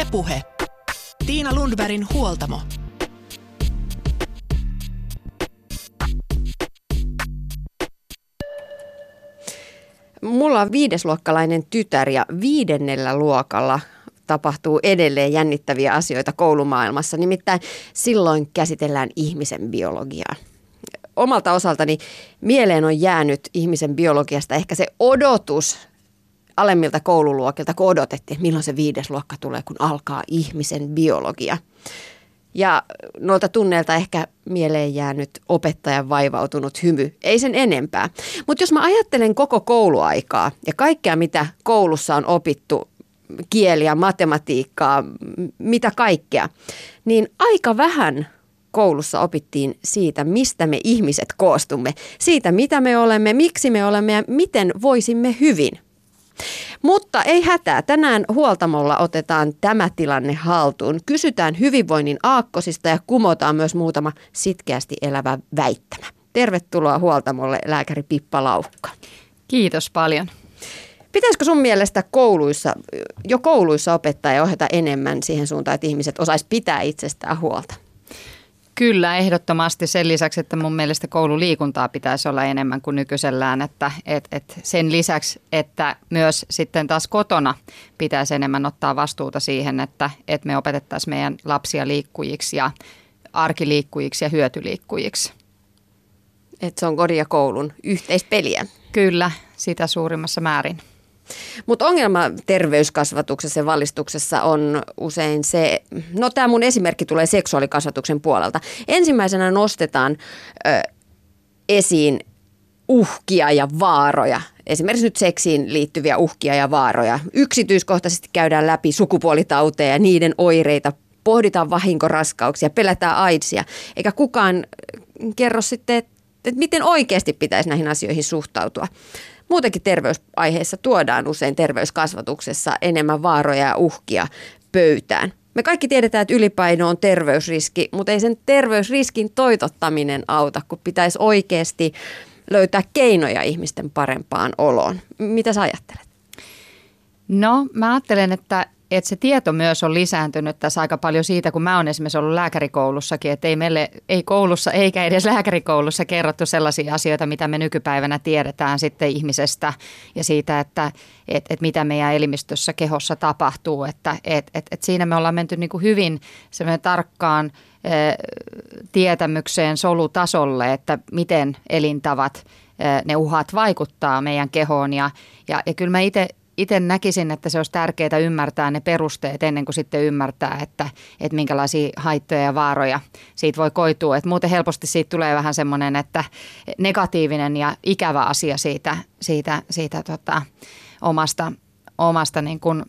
Ylepuhe. Tiina Lundbergin huoltamo. Mulla on viidesluokkalainen tytär ja viidennellä luokalla tapahtuu edelleen jännittäviä asioita koulumaailmassa. Nimittäin silloin käsitellään ihmisen biologiaa. Omalta osaltani mieleen on jäänyt ihmisen biologiasta ehkä se odotus alemmilta koululuokilta, kun odotettiin, että milloin se viides luokka tulee, kun alkaa ihmisen biologia. Ja noilta tunneilta ehkä mieleen jäänyt opettajan vaivautunut hymy. Ei sen enempää. Mutta jos mä ajattelen koko kouluaikaa ja kaikkea, mitä koulussa on opittu, kieliä, matematiikkaa, mitä kaikkea, niin aika vähän koulussa opittiin siitä, mistä me ihmiset koostumme. Siitä, mitä me olemme, miksi me olemme ja miten voisimme hyvin – mutta ei hätää. Tänään huoltamolla otetaan tämä tilanne haltuun. Kysytään hyvinvoinnin aakkosista ja kumotaan myös muutama sitkeästi elävä väittämä. Tervetuloa huoltamolle lääkäri Pippa Laukka. Kiitos paljon. Pitäisikö sun mielestä kouluissa, jo kouluissa opettaa ja ohjata enemmän siihen suuntaan, että ihmiset osais pitää itsestään huolta? Kyllä, ehdottomasti sen lisäksi, että mun mielestä koululiikuntaa pitäisi olla enemmän kuin nykyisellään, että et, et sen lisäksi, että myös sitten taas kotona pitäisi enemmän ottaa vastuuta siihen, että et me opetettaisiin meidän lapsia liikkujiksi ja arkiliikkujiksi ja hyötyliikkujiksi. Että se on kodin ja koulun yhteispeliä. Kyllä, sitä suurimmassa määrin. Mutta ongelma terveyskasvatuksessa ja valistuksessa on usein se, no tämä mun esimerkki tulee seksuaalikasvatuksen puolelta. Ensimmäisenä nostetaan ö, esiin uhkia ja vaaroja. Esimerkiksi nyt seksiin liittyviä uhkia ja vaaroja. Yksityiskohtaisesti käydään läpi sukupuolitauteja ja niiden oireita, pohditaan vahinkoraskauksia, pelätään AIDSia, eikä kukaan kerro sitten, että miten oikeasti pitäisi näihin asioihin suhtautua. Muutenkin terveysaiheissa tuodaan usein terveyskasvatuksessa enemmän vaaroja ja uhkia pöytään. Me kaikki tiedetään, että ylipaino on terveysriski, mutta ei sen terveysriskin toitottaminen auta, kun pitäisi oikeasti löytää keinoja ihmisten parempaan oloon. Mitä sä ajattelet? No, mä ajattelen, että että se tieto myös on lisääntynyt tässä aika paljon siitä, kun mä oon esimerkiksi ollut lääkärikoulussakin, että ei meille, ei koulussa eikä edes lääkärikoulussa kerrottu sellaisia asioita, mitä me nykypäivänä tiedetään sitten ihmisestä ja siitä, että et, et mitä meidän elimistössä kehossa tapahtuu, että et, et, et siinä me ollaan menty niin kuin hyvin tarkkaan e, tietämykseen solutasolle, että miten elintavat ne uhat vaikuttaa meidän kehoon ja, ja, ja kyllä mä itse itse näkisin, että se olisi tärkeää ymmärtää ne perusteet ennen kuin sitten ymmärtää, että, että minkälaisia haittoja ja vaaroja siitä voi koitua. Että muuten helposti siitä tulee vähän semmoinen, että negatiivinen ja ikävä asia siitä, siitä, siitä tota, omasta, omasta niin kuin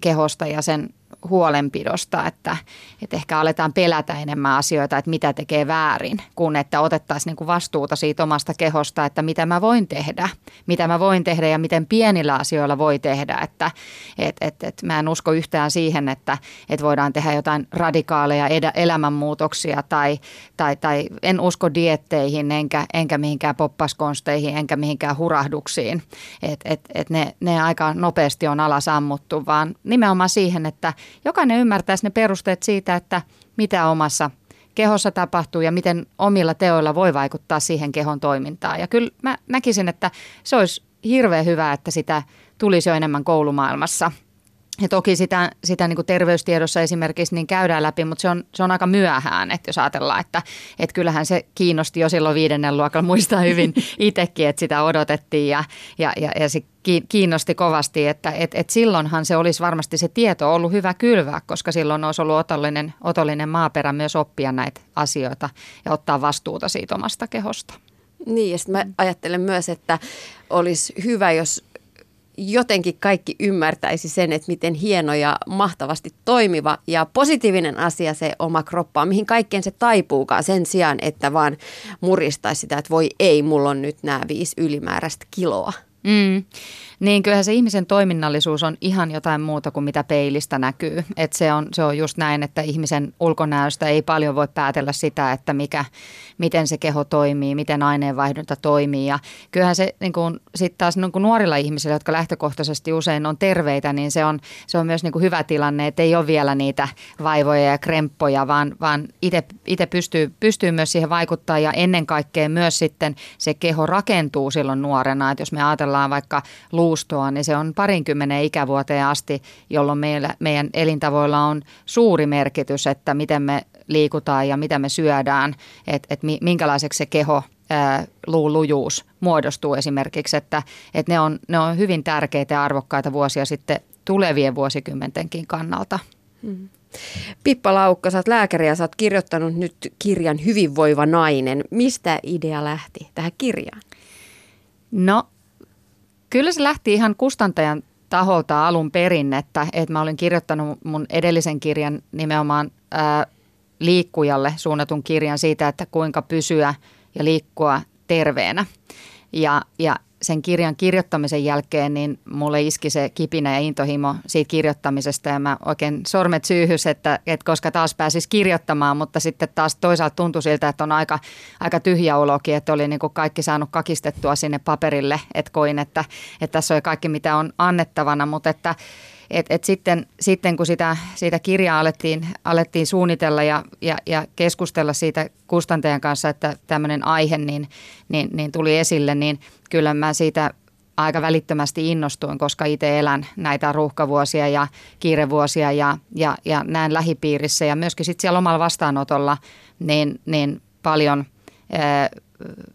kehosta ja sen huolenpidosta, että, että ehkä aletaan pelätä enemmän asioita, että mitä tekee väärin, kun että otettaisiin niin kuin vastuuta siitä omasta kehosta, että mitä mä voin tehdä, mitä mä voin tehdä ja miten pienillä asioilla voi tehdä, että et, et, et mä en usko yhtään siihen, että et voidaan tehdä jotain radikaaleja edä, elämänmuutoksia tai, tai, tai en usko dietteihin enkä, enkä mihinkään poppaskonsteihin enkä mihinkään hurahduksiin, että et, et ne, ne aika nopeasti on alasammuttu, vaan nimenomaan siihen, että jokainen ymmärtäisi ne perusteet siitä, että mitä omassa kehossa tapahtuu ja miten omilla teoilla voi vaikuttaa siihen kehon toimintaan. Ja kyllä mä näkisin, että se olisi hirveän hyvä, että sitä tulisi jo enemmän koulumaailmassa – ja toki sitä, sitä niin kuin terveystiedossa esimerkiksi niin käydään läpi, mutta se on, se on aika myöhään, että jos ajatellaan, että, että kyllähän se kiinnosti jo silloin viidennen luokalla, muistaa hyvin itsekin, että sitä odotettiin ja, ja, ja, ja se kiinnosti kovasti, että et, et silloinhan se olisi varmasti se tieto ollut hyvä kylvää, koska silloin olisi ollut otollinen, otollinen maaperä myös oppia näitä asioita ja ottaa vastuuta siitä omasta kehosta. Niin, ja mä ajattelen myös, että olisi hyvä, jos jotenkin kaikki ymmärtäisi sen, että miten hieno ja mahtavasti toimiva ja positiivinen asia se oma kroppa on, mihin kaikkeen se taipuukaan sen sijaan, että vaan muristaisi sitä, että voi ei, mulla on nyt nämä viisi ylimääräistä kiloa. Mm. Niin kyllähän se ihmisen toiminnallisuus on ihan jotain muuta kuin mitä peilistä näkyy. Et se, on, se on just näin, että ihmisen ulkonäöstä ei paljon voi päätellä sitä, että mikä, miten se keho toimii, miten aineenvaihdunta toimii. Ja kyllähän se niin kun, sit taas niin kun nuorilla ihmisillä, jotka lähtökohtaisesti usein on terveitä, niin se on, se on myös niin hyvä tilanne, että ei ole vielä niitä vaivoja ja kremppoja, vaan, vaan itse pystyy, pystyy myös siihen vaikuttaa ja ennen kaikkea myös sitten se keho rakentuu silloin nuorena. Että jos me ajatellaan vaikka luustoa, niin se on parinkymmenen ikävuoteen asti, jolloin meillä, meidän elintavoilla on suuri merkitys, että miten me liikutaan ja mitä me syödään, että et minkälaiseksi se keho luulujuus muodostuu esimerkiksi, että, että ne, on, ne on hyvin tärkeitä ja arvokkaita vuosia sitten tulevien vuosikymmentenkin kannalta. Mm. Pippa Laukka, sä oot lääkäri ja sä oot kirjoittanut nyt kirjan Hyvinvoiva nainen. Mistä idea lähti tähän kirjaan? No, kyllä se lähti ihan kustantajan taholta alun perin, että, että mä olin kirjoittanut mun edellisen kirjan nimenomaan ää, liikkujalle suunnatun kirjan siitä, että kuinka pysyä ja liikkua terveenä. Ja, ja sen kirjan kirjoittamisen jälkeen niin mulle iski se kipinä ja intohimo siitä kirjoittamisesta ja mä oikein sormet syyhys, että, että koska taas pääsis kirjoittamaan, mutta sitten taas toisaalta tuntui siltä, että on aika, aika tyhjä olokin, että oli niin kuin kaikki saanut kakistettua sinne paperille, että koin, että, että tässä on kaikki mitä on annettavana, mutta että et, et sitten, sitten kun sitä, siitä kirjaa alettiin, alettiin suunnitella ja, ja, ja keskustella siitä kustantajan kanssa, että tämmöinen aihe niin, niin, niin tuli esille, niin kyllä mä siitä aika välittömästi innostuin, koska itse elän näitä ruuhkavuosia ja kiirevuosia ja, ja, ja näen lähipiirissä ja myöskin sitten siellä omalla vastaanotolla niin, niin paljon –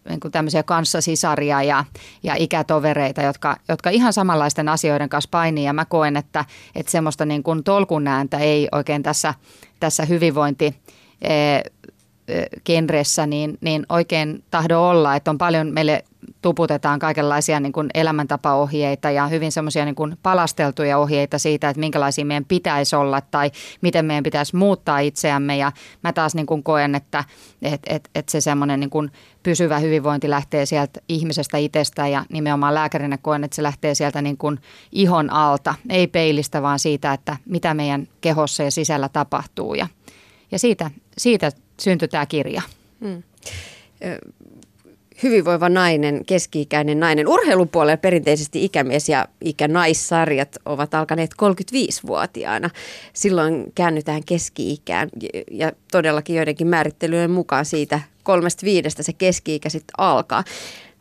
niin kuin tämmöisiä kanssasisaria ja, ja ikätovereita, jotka, jotka ihan samanlaisten asioiden kanssa painii. Ja mä koen, että, että semmoista niin kuin tolkun ääntä ei oikein tässä, tässä hyvinvointi genressä niin, niin oikein tahdo olla, että on paljon meille tuputetaan kaikenlaisia niin kuin elämäntapaohjeita ja hyvin semmoisia niin palasteltuja ohjeita siitä, että minkälaisia meidän pitäisi olla tai miten meidän pitäisi muuttaa itseämme. Ja mä taas niin kuin koen, että et, et, et se semmoinen niin kuin pysyvä hyvinvointi lähtee sieltä ihmisestä itsestä ja nimenomaan lääkärinä koen, että se lähtee sieltä niin kuin ihon alta, ei peilistä, vaan siitä, että mitä meidän kehossa ja sisällä tapahtuu. Ja, ja siitä, siitä syntyi tämä kirja. Hmm hyvinvoiva nainen, keski-ikäinen nainen. Urheilupuolella perinteisesti ikämies- ja ikänaissarjat ovat alkaneet 35-vuotiaana. Silloin käännytään keski-ikään ja todellakin joidenkin määrittelyjen mukaan siitä kolmesta viidestä se keski-ikä sitten alkaa.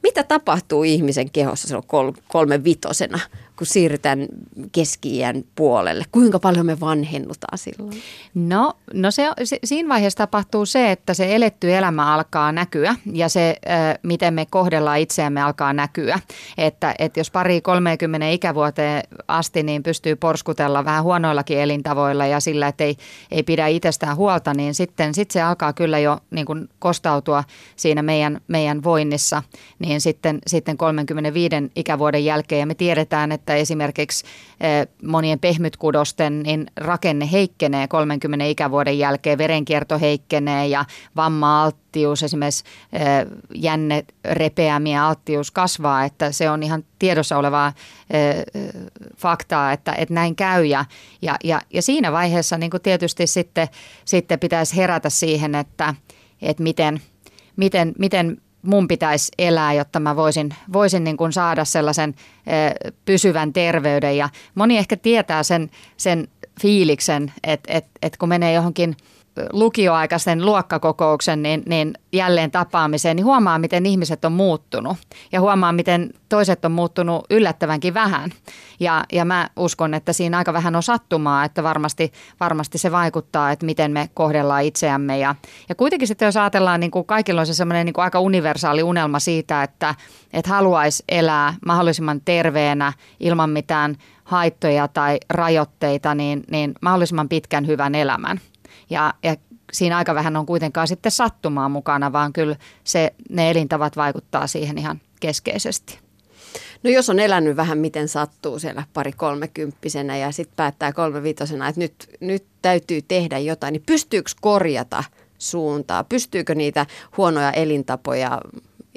Mitä tapahtuu ihmisen kehossa silloin kolme vitosena? Kun siirrytään keski puolelle? Kuinka paljon me vanhennutaan silloin? No, no se, se, siinä vaiheessa tapahtuu se, että se eletty elämä alkaa näkyä ja se, äh, miten me kohdellaan itseämme, alkaa näkyä. Että, että jos pari 30 ikävuoteen asti niin pystyy porskutella vähän huonoillakin elintavoilla ja sillä, että ei, ei pidä itsestään huolta, niin sitten sit se alkaa kyllä jo niin kuin kostautua siinä meidän, meidän voinnissa. Niin sitten, sitten 35 ikävuoden jälkeen ja me tiedetään, että että esimerkiksi eh, monien pehmytkudosten niin rakenne heikkenee 30 ikävuoden jälkeen, verenkierto heikkenee ja vamma-alttius, esimerkiksi eh, jänne, repeämiä alttius kasvaa, että se on ihan tiedossa olevaa eh, faktaa, että, että näin käy ja, ja, ja, siinä vaiheessa niin kuin tietysti sitten, sitten pitäisi herätä siihen, että, että miten, miten, miten mun pitäisi elää, jotta mä voisin, voisin niin kuin saada sellaisen pysyvän terveyden. Ja moni ehkä tietää sen, sen fiiliksen, että, että, että kun menee johonkin – lukioaikaisen luokkakokouksen niin, niin jälleen tapaamiseen, niin huomaa, miten ihmiset on muuttunut. Ja huomaa, miten toiset on muuttunut yllättävänkin vähän. Ja, ja mä uskon, että siinä aika vähän on sattumaa, että varmasti, varmasti se vaikuttaa, että miten me kohdellaan itseämme. Ja, ja kuitenkin sitten jos ajatellaan, niin kuin kaikilla on se semmoinen niin kuin aika universaali unelma siitä, että, että haluaisi elää mahdollisimman terveenä ilman mitään haittoja tai rajoitteita, niin, niin mahdollisimman pitkän hyvän elämän – ja, ja siinä aika vähän on kuitenkaan sitten sattumaa mukana, vaan kyllä se, ne elintavat vaikuttaa siihen ihan keskeisesti. No jos on elänyt vähän miten sattuu siellä pari kolmekymppisenä ja sitten päättää kolmevitosena, että nyt, nyt täytyy tehdä jotain, niin pystyykö korjata suuntaa? Pystyykö niitä huonoja elintapoja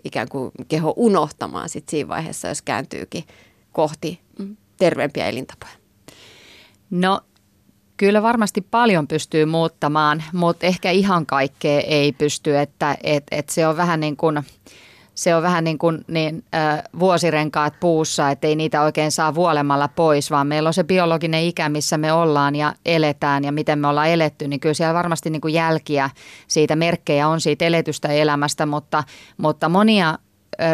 ikään kuin keho unohtamaan sitten siinä vaiheessa, jos kääntyykin kohti terveempiä elintapoja? No Kyllä varmasti paljon pystyy muuttamaan, mutta ehkä ihan kaikkea ei pysty, että et, et se on vähän niin kuin, se on vähän niin kuin niin, äh, vuosirenkaat puussa, että ei niitä oikein saa vuolemalla pois, vaan meillä on se biologinen ikä, missä me ollaan ja eletään ja miten me ollaan eletty, niin kyllä siellä varmasti niin kuin jälkiä siitä, merkkejä on siitä eletystä elämästä, mutta, mutta monia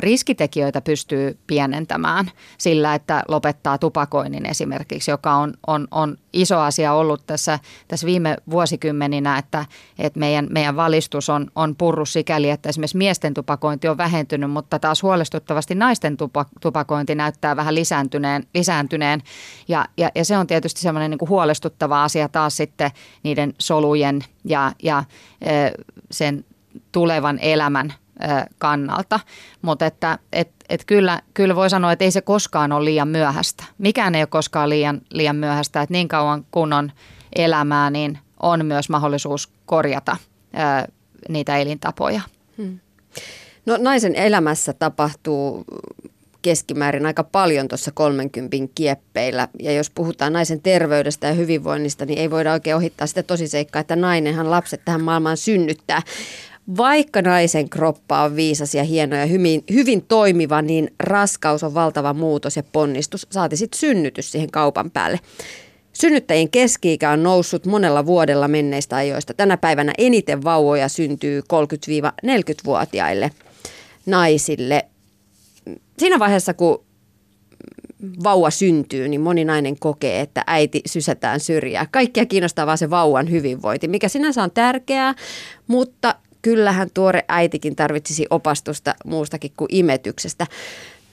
riskitekijöitä pystyy pienentämään sillä, että lopettaa tupakoinnin esimerkiksi, joka on, on, on iso asia ollut tässä, tässä viime vuosikymmeninä, että, että meidän, meidän valistus on, on purru sikäli, että esimerkiksi miesten tupakointi on vähentynyt, mutta taas huolestuttavasti naisten tupakointi näyttää vähän lisääntyneen, lisääntyneen. Ja, ja, ja se on tietysti semmoinen niin kuin huolestuttava asia taas sitten niiden solujen ja, ja sen tulevan elämän kannalta. Mutta että et, et kyllä, kyllä voi sanoa, että ei se koskaan ole liian myöhäistä. Mikään ei ole koskaan liian, liian myöhäistä, että niin kauan kun on elämää, niin on myös mahdollisuus korjata ää, niitä elintapoja. Hmm. No naisen elämässä tapahtuu keskimäärin aika paljon tuossa 30 kieppeillä. Ja jos puhutaan naisen terveydestä ja hyvinvoinnista, niin ei voida oikein ohittaa sitä tosiseikkaa, että nainenhan lapset tähän maailmaan synnyttää. Vaikka naisen kroppa on viisas ja hieno ja hyvin, hyvin toimiva, niin raskaus on valtava muutos ja ponnistus. Saati sitten synnytys siihen kaupan päälle. Synnyttäjien keski-ikä on noussut monella vuodella menneistä ajoista. Tänä päivänä eniten vauvoja syntyy 30-40-vuotiaille naisille. Siinä vaiheessa, kun vauva syntyy, niin moni nainen kokee, että äiti sysätään syrjää. Kaikkia kiinnostaa vaan se vauvan hyvinvointi, mikä sinänsä on tärkeää, mutta kyllähän tuore äitikin tarvitsisi opastusta muustakin kuin imetyksestä.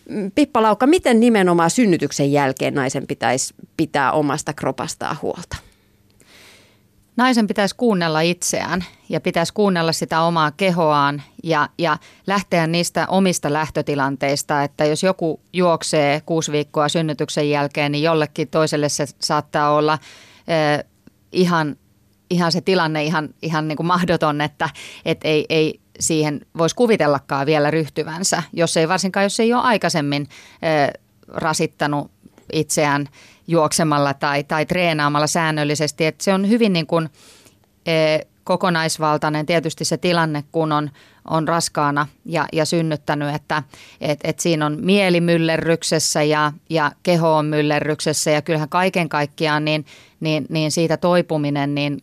Mm, Pippa Laukka, miten nimenomaan synnytyksen jälkeen naisen pitäisi pitää omasta kropastaan huolta? Naisen pitäisi kuunnella itseään ja pitäisi kuunnella sitä omaa kehoaan ja, ja lähteä niistä omista lähtötilanteista, että jos joku juoksee kuusi viikkoa synnytyksen jälkeen, niin jollekin toiselle se saattaa olla eh, ihan ihan se tilanne ihan, ihan niin kuin mahdoton, että et ei, ei siihen voisi kuvitellakaan vielä ryhtyvänsä, jos ei varsinkaan, jos ei ole aikaisemmin ö, rasittanut itseään juoksemalla tai, tai treenaamalla säännöllisesti. Et se on hyvin niin kuin, ö, kokonaisvaltainen tietysti se tilanne, kun on, on raskaana ja, ja synnyttänyt, että et, et siinä on mieli myllerryksessä ja, ja keho on myllerryksessä ja kyllähän kaiken kaikkiaan niin, niin, niin siitä toipuminen niin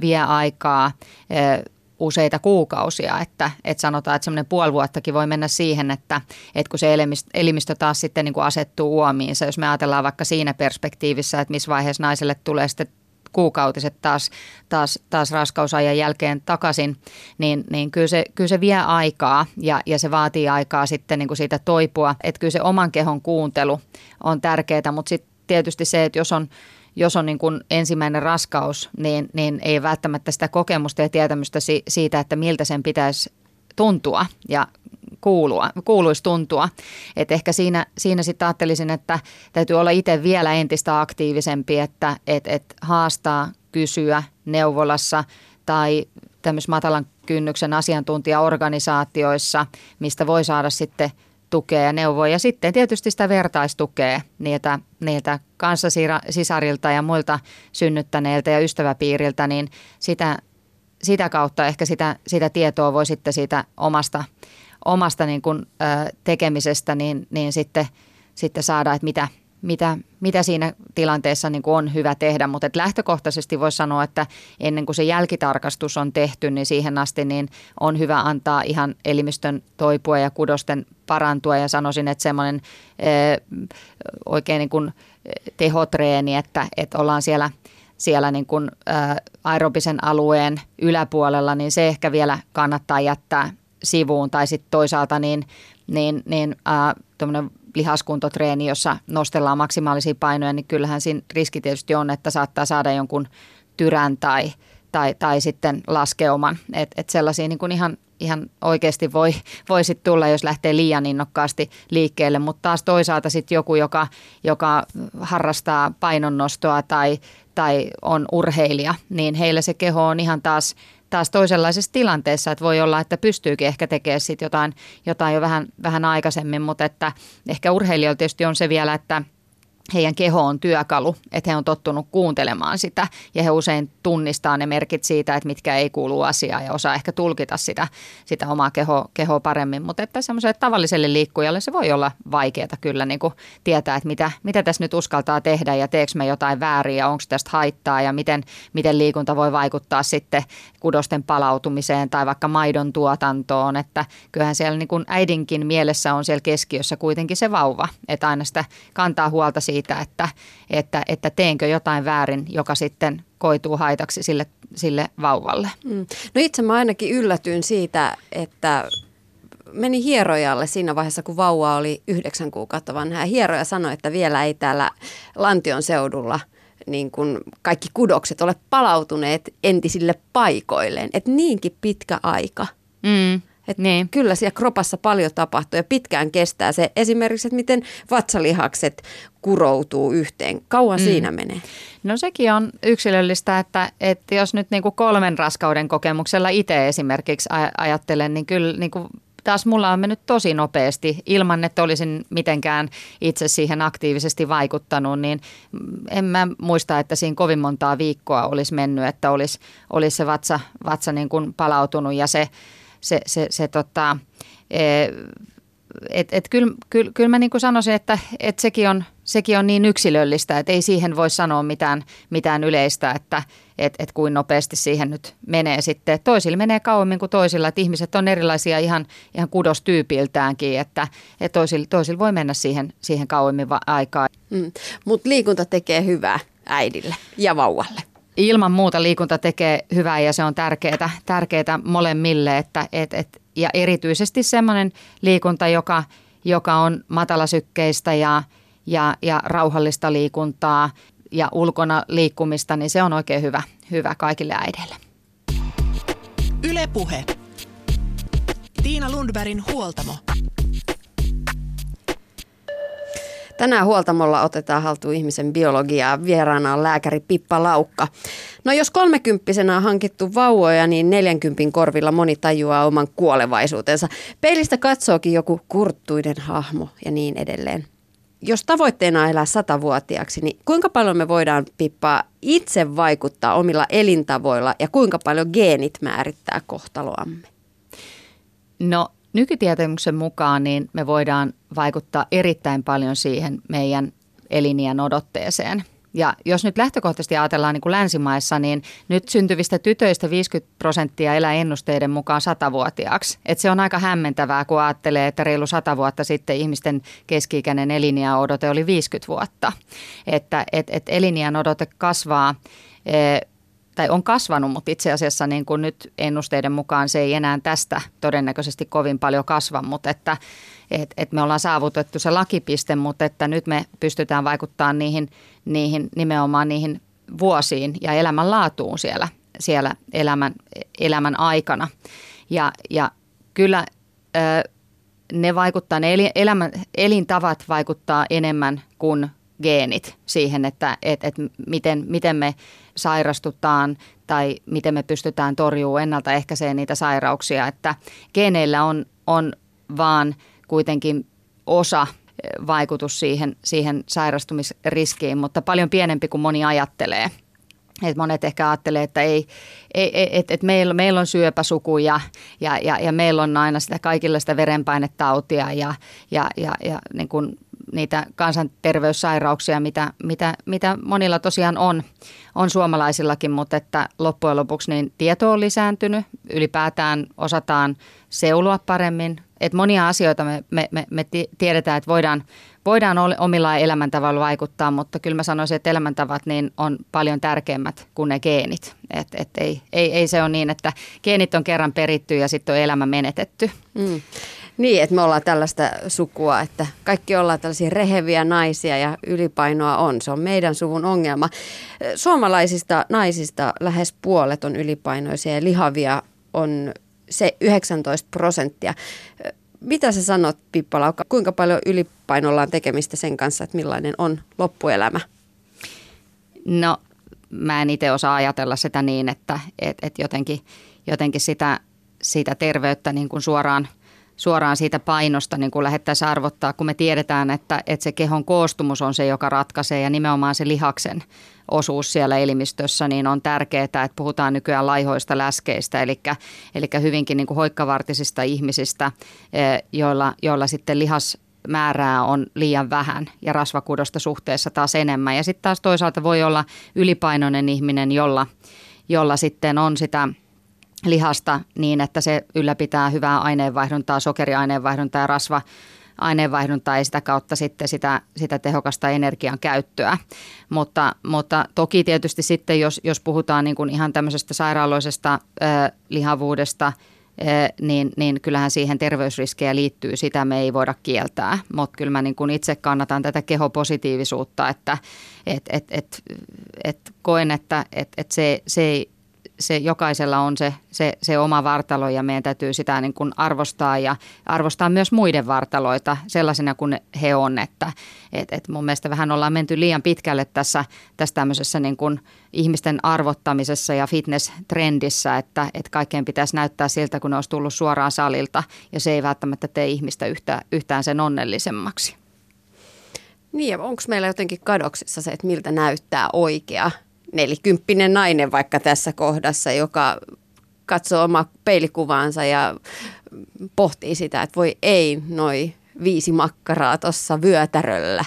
vie aikaa useita kuukausia, että, että sanotaan, että semmoinen puoli vuottakin voi mennä siihen, että, että kun se elimistö, elimistö taas sitten niin kuin asettuu uomiinsa, jos me ajatellaan vaikka siinä perspektiivissä, että missä vaiheessa naiselle tulee sitten kuukautiset taas, taas, taas raskausajan jälkeen takaisin, niin, niin kyllä, se, kyllä se vie aikaa ja, ja se vaatii aikaa sitten niin kuin siitä toipua. Että kyllä se oman kehon kuuntelu on tärkeää, mutta sitten tietysti se, että jos on jos on niin kuin ensimmäinen raskaus, niin, niin ei välttämättä sitä kokemusta ja tietämystä si, siitä, että miltä sen pitäisi tuntua ja kuulua, kuuluisi tuntua. Et ehkä siinä, siinä sitten ajattelisin, että täytyy olla itse vielä entistä aktiivisempi, että et, et haastaa, kysyä neuvolassa tai tämmöisissä matalan kynnyksen asiantuntijaorganisaatioissa, mistä voi saada sitten – tukea ja neuvoa. Ja sitten tietysti sitä vertaistukea niiltä, niiltä kanssasisarilta ja muilta synnyttäneiltä ja ystäväpiiriltä, niin sitä, sitä kautta ehkä sitä, sitä tietoa voi sitten siitä omasta, omasta niin kuin, ö, tekemisestä niin, niin sitten, sitten saada, että mitä, mitä, mitä siinä tilanteessa niin on hyvä tehdä. Mutta lähtökohtaisesti voisi sanoa, että ennen kuin se jälkitarkastus on tehty, niin siihen asti niin on hyvä antaa ihan elimistön toipua ja kudosten parantua. Ja sanoisin, että semmoinen oikein niin kuin tehotreeni, että, että ollaan siellä siellä niin kuin, ä, aerobisen alueen yläpuolella, niin se ehkä vielä kannattaa jättää sivuun. Tai sitten toisaalta niin, niin, niin ä, lihaskuntotreeni, jossa nostellaan maksimaalisia painoja, niin kyllähän siinä riski tietysti on, että saattaa saada jonkun tyrän tai, tai, tai sitten laskeuman. Että et sellaisia niin kuin ihan, ihan oikeasti voi, voi sit tulla, jos lähtee liian innokkaasti liikkeelle, mutta taas toisaalta sitten joku, joka, joka harrastaa painonnostoa tai, tai on urheilija, niin heillä se keho on ihan taas taas toisenlaisessa tilanteessa, että voi olla, että pystyykin ehkä tekemään sit jotain, jotain jo vähän, vähän aikaisemmin, mutta että ehkä urheilijoilla tietysti on se vielä, että – heidän keho on työkalu, että he on tottunut kuuntelemaan sitä ja he usein tunnistaa ne merkit siitä, että mitkä ei kuulu asiaan ja osaa ehkä tulkita sitä, sitä omaa keho, kehoa paremmin. Mutta että semmoiselle tavalliselle liikkujalle se voi olla vaikeaa kyllä niin kuin tietää, että mitä, mitä tässä nyt uskaltaa tehdä ja teekö me jotain väärin ja onko tästä haittaa ja miten, miten liikunta voi vaikuttaa sitten kudosten palautumiseen tai vaikka maidon tuotantoon. Että kyllähän siellä niin kuin äidinkin mielessä on siellä keskiössä kuitenkin se vauva, että aina sitä kantaa huolta siitä siitä, että, että, että teenkö jotain väärin, joka sitten koituu haitaksi sille, sille vauvalle. Mm. No itse mä ainakin yllätyin siitä, että meni hierojalle siinä vaiheessa, kun vauva oli yhdeksän kuukautta vanha. Ja hieroja sanoi, että vielä ei täällä Lantion seudulla niin kuin kaikki kudokset ole palautuneet entisille paikoilleen. Että niinkin pitkä aika. Mm. Et niin. Kyllä siellä kropassa paljon tapahtuu ja pitkään kestää se esimerkiksi, että miten vatsalihakset kuroutuu yhteen. Kauan mm. siinä menee? No sekin on yksilöllistä, että, että jos nyt niin kuin kolmen raskauden kokemuksella itse esimerkiksi ajattelen, niin kyllä niin kuin taas mulla on mennyt tosi nopeasti ilman, että olisin mitenkään itse siihen aktiivisesti vaikuttanut, niin en mä muista, että siinä kovin montaa viikkoa olisi mennyt, että olisi, olisi se vatsa, vatsa niin kuin palautunut ja se se, se, se tota, et, et kyllä, kyllä, kyllä mä niin kuin sanoisin, että et sekin, on, sekin on niin yksilöllistä, että ei siihen voi sanoa mitään, mitään yleistä, että et, et kuin nopeasti siihen nyt menee sitten. Toisilla menee kauemmin kuin toisilla, että ihmiset on erilaisia ihan, ihan kudostyypiltäänkin, että et toisilla, toisilla voi mennä siihen, siihen kauemmin aikaa. Mm. Mutta liikunta tekee hyvää äidille ja vauvalle ilman muuta liikunta tekee hyvää ja se on tärkeää, tärkeää molemmille. Että, et, et, ja erityisesti semmoinen liikunta, joka, joka on matalasykkeistä ja, ja, ja rauhallista liikuntaa ja ulkona liikkumista, niin se on oikein hyvä, hyvä kaikille äideille. Ylepuhe. Tiina Lundbergin huoltamo. Tänään huoltamolla otetaan haltuun ihmisen biologiaa. Vieraana on lääkäri Pippa Laukka. No jos kolmekymppisenä on hankittu vauvoja, niin neljänkympin korvilla moni tajuaa oman kuolevaisuutensa. Peilistä katsookin joku kurttuinen hahmo ja niin edelleen. Jos tavoitteena on elää satavuotiaaksi, niin kuinka paljon me voidaan Pippaa itse vaikuttaa omilla elintavoilla ja kuinka paljon geenit määrittää kohtaloamme? No nykytietämyksen mukaan niin me voidaan vaikuttaa erittäin paljon siihen meidän elinien odotteeseen. Ja jos nyt lähtökohtaisesti ajatellaan niin kuin länsimaissa, niin nyt syntyvistä tytöistä 50 prosenttia elää ennusteiden mukaan satavuotiaaksi. Et se on aika hämmentävää, kun ajattelee, että reilu sata vuotta sitten ihmisten keski-ikäinen eliniän odote oli 50 vuotta. Että et, et eliniän odote kasvaa eh, tai on kasvanut, mutta itse asiassa niin kuin nyt ennusteiden mukaan se ei enää tästä todennäköisesti kovin paljon kasva, mutta että et, et me ollaan saavutettu se lakipiste, mutta että nyt me pystytään vaikuttamaan niihin, niihin nimenomaan niihin vuosiin ja elämänlaatuun siellä, siellä elämän, elämän aikana. Ja, ja kyllä ö, ne vaikuttaa, ne elämän, elintavat vaikuttaa enemmän kuin geenit siihen, että et, et miten, miten me sairastutaan tai miten me pystytään torjumaan ennaltaehkäiseen niitä sairauksia. Että geeneillä on, on vaan kuitenkin osa eh, vaikutus siihen, siihen sairastumisriskiin, mutta paljon pienempi kuin moni ajattelee. Et monet ehkä ajattelee, että ei, ei, et, et meillä, meillä on syöpäsuku ja, ja, ja, ja meillä on aina sitä kaikilla sitä verenpainetautia ja, ja, ja, ja niin kuin niitä kansanterveyssairauksia, mitä, mitä, mitä monilla tosiaan on, on suomalaisillakin, mutta että loppujen lopuksi niin tieto on lisääntynyt, ylipäätään osataan seulua paremmin. Et monia asioita me, me, me, me tiedetään, että voidaan, voidaan omilla elämäntavalla vaikuttaa, mutta kyllä mä sanoisin, että elämäntavat niin on paljon tärkeimmät kuin ne geenit. Et, et ei, ei, ei se ole niin, että geenit on kerran peritty ja sitten on elämä menetetty. Mm. Niin, että me ollaan tällaista sukua, että kaikki ollaan tällaisia reheviä naisia ja ylipainoa on. Se on meidän suvun ongelma. Suomalaisista naisista lähes puolet on ylipainoisia ja lihavia on se 19 prosenttia. Mitä sä sanot, Pippa Laukka, kuinka paljon ylipainolla on tekemistä sen kanssa, että millainen on loppuelämä? No, mä en itse osaa ajatella sitä niin, että et, et jotenkin – jotenkin sitä, sitä terveyttä niin kuin suoraan, suoraan siitä painosta niin kuin lähdettäisiin arvottaa, kun me tiedetään, että, että se kehon koostumus on se, joka ratkaisee ja nimenomaan se lihaksen osuus siellä elimistössä, niin on tärkeää, että puhutaan nykyään laihoista läskeistä, eli, eli hyvinkin niin kuin hoikkavartisista ihmisistä, eh, joilla, joilla sitten lihas määrää on liian vähän ja rasvakudosta suhteessa taas enemmän. Ja sitten taas toisaalta voi olla ylipainoinen ihminen, jolla, jolla sitten on sitä lihasta niin, että se ylläpitää hyvää aineenvaihduntaa, sokeriaineenvaihduntaa ja rasva aineenvaihduntaa ja sitä kautta sitten sitä, sitä tehokasta energian käyttöä. Mutta, mutta toki tietysti sitten, jos, jos puhutaan niin kuin ihan tämmöisestä sairaaloisesta ö, lihavuudesta, niin, niin kyllähän siihen terveysriskejä liittyy, sitä me ei voida kieltää. Mutta kyllä mä niin kuin itse kannatan tätä kehopositiivisuutta, että et, et, et, et koen, että et, et se, se ei se jokaisella on se, se, se oma vartalo ja meidän täytyy sitä niin kuin arvostaa ja arvostaa myös muiden vartaloita sellaisena kuin he on. Että et, et mun mielestä vähän ollaan menty liian pitkälle tässä, tässä tämmöisessä niin kuin ihmisten arvottamisessa ja fitness-trendissä, että, että kaikkeen pitäisi näyttää siltä, kun ne olisi tullut suoraan salilta ja se ei välttämättä tee ihmistä yhtä, yhtään sen onnellisemmaksi. Niin ja onko meillä jotenkin kadoksissa se, että miltä näyttää oikea nelikymppinen nainen vaikka tässä kohdassa, joka katsoo oma peilikuvaansa ja pohtii sitä, että voi ei, noi viisi makkaraa tuossa vyötäröllä.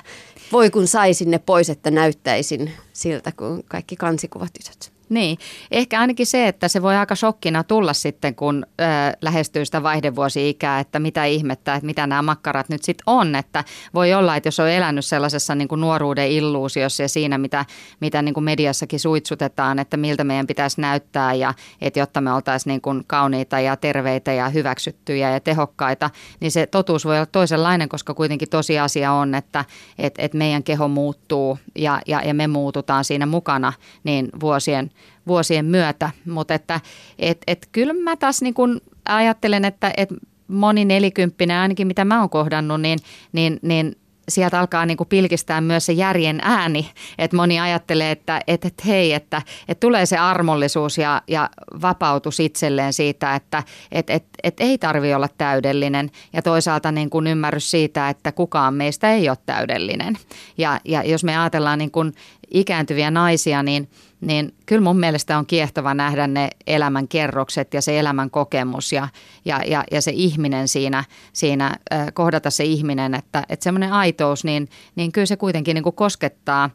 Voi kun saisin ne pois, että näyttäisin siltä kuin kaikki kansikuvatytöt. Niin, ehkä ainakin se, että se voi aika shokkina tulla sitten, kun ö, lähestyy sitä vaihdevuosi-ikää, että mitä ihmettä, että mitä nämä makkarat nyt sitten on. Että voi olla, että jos on elänyt sellaisessa niin kuin nuoruuden illuusiossa ja siinä, mitä, mitä niin kuin mediassakin suitsutetaan, että miltä meidän pitäisi näyttää ja että jotta me oltaisiin niin kuin kauniita ja terveitä ja hyväksyttyjä ja tehokkaita, niin se totuus voi olla toisenlainen, koska kuitenkin tosiasia on, että et, et meidän keho muuttuu ja, ja, ja me muututaan siinä mukana niin vuosien – vuosien myötä. Mutta että et, et kyllä mä taas niin kun ajattelen, että et moni nelikymppinen, ainakin mitä mä oon kohdannut, niin, niin, niin sieltä alkaa niin kuin pilkistää myös se järjen ääni, että moni ajattelee, että, että, että hei, että, että tulee se armollisuus ja, ja vapautus itselleen siitä, että että että, että ei tarvi olla täydellinen ja toisaalta niin kuin ymmärrys siitä, että kukaan meistä ei ole täydellinen. Ja, ja jos me ajatellaan niin kuin ikääntyviä naisia, niin – niin kyllä mun mielestä on kiehtova nähdä ne elämän kerrokset ja se elämän kokemus ja, ja, ja, ja se ihminen siinä, siinä kohdata se ihminen, että, että semmoinen aitous, niin, niin kyllä se kuitenkin niin kuin koskettaa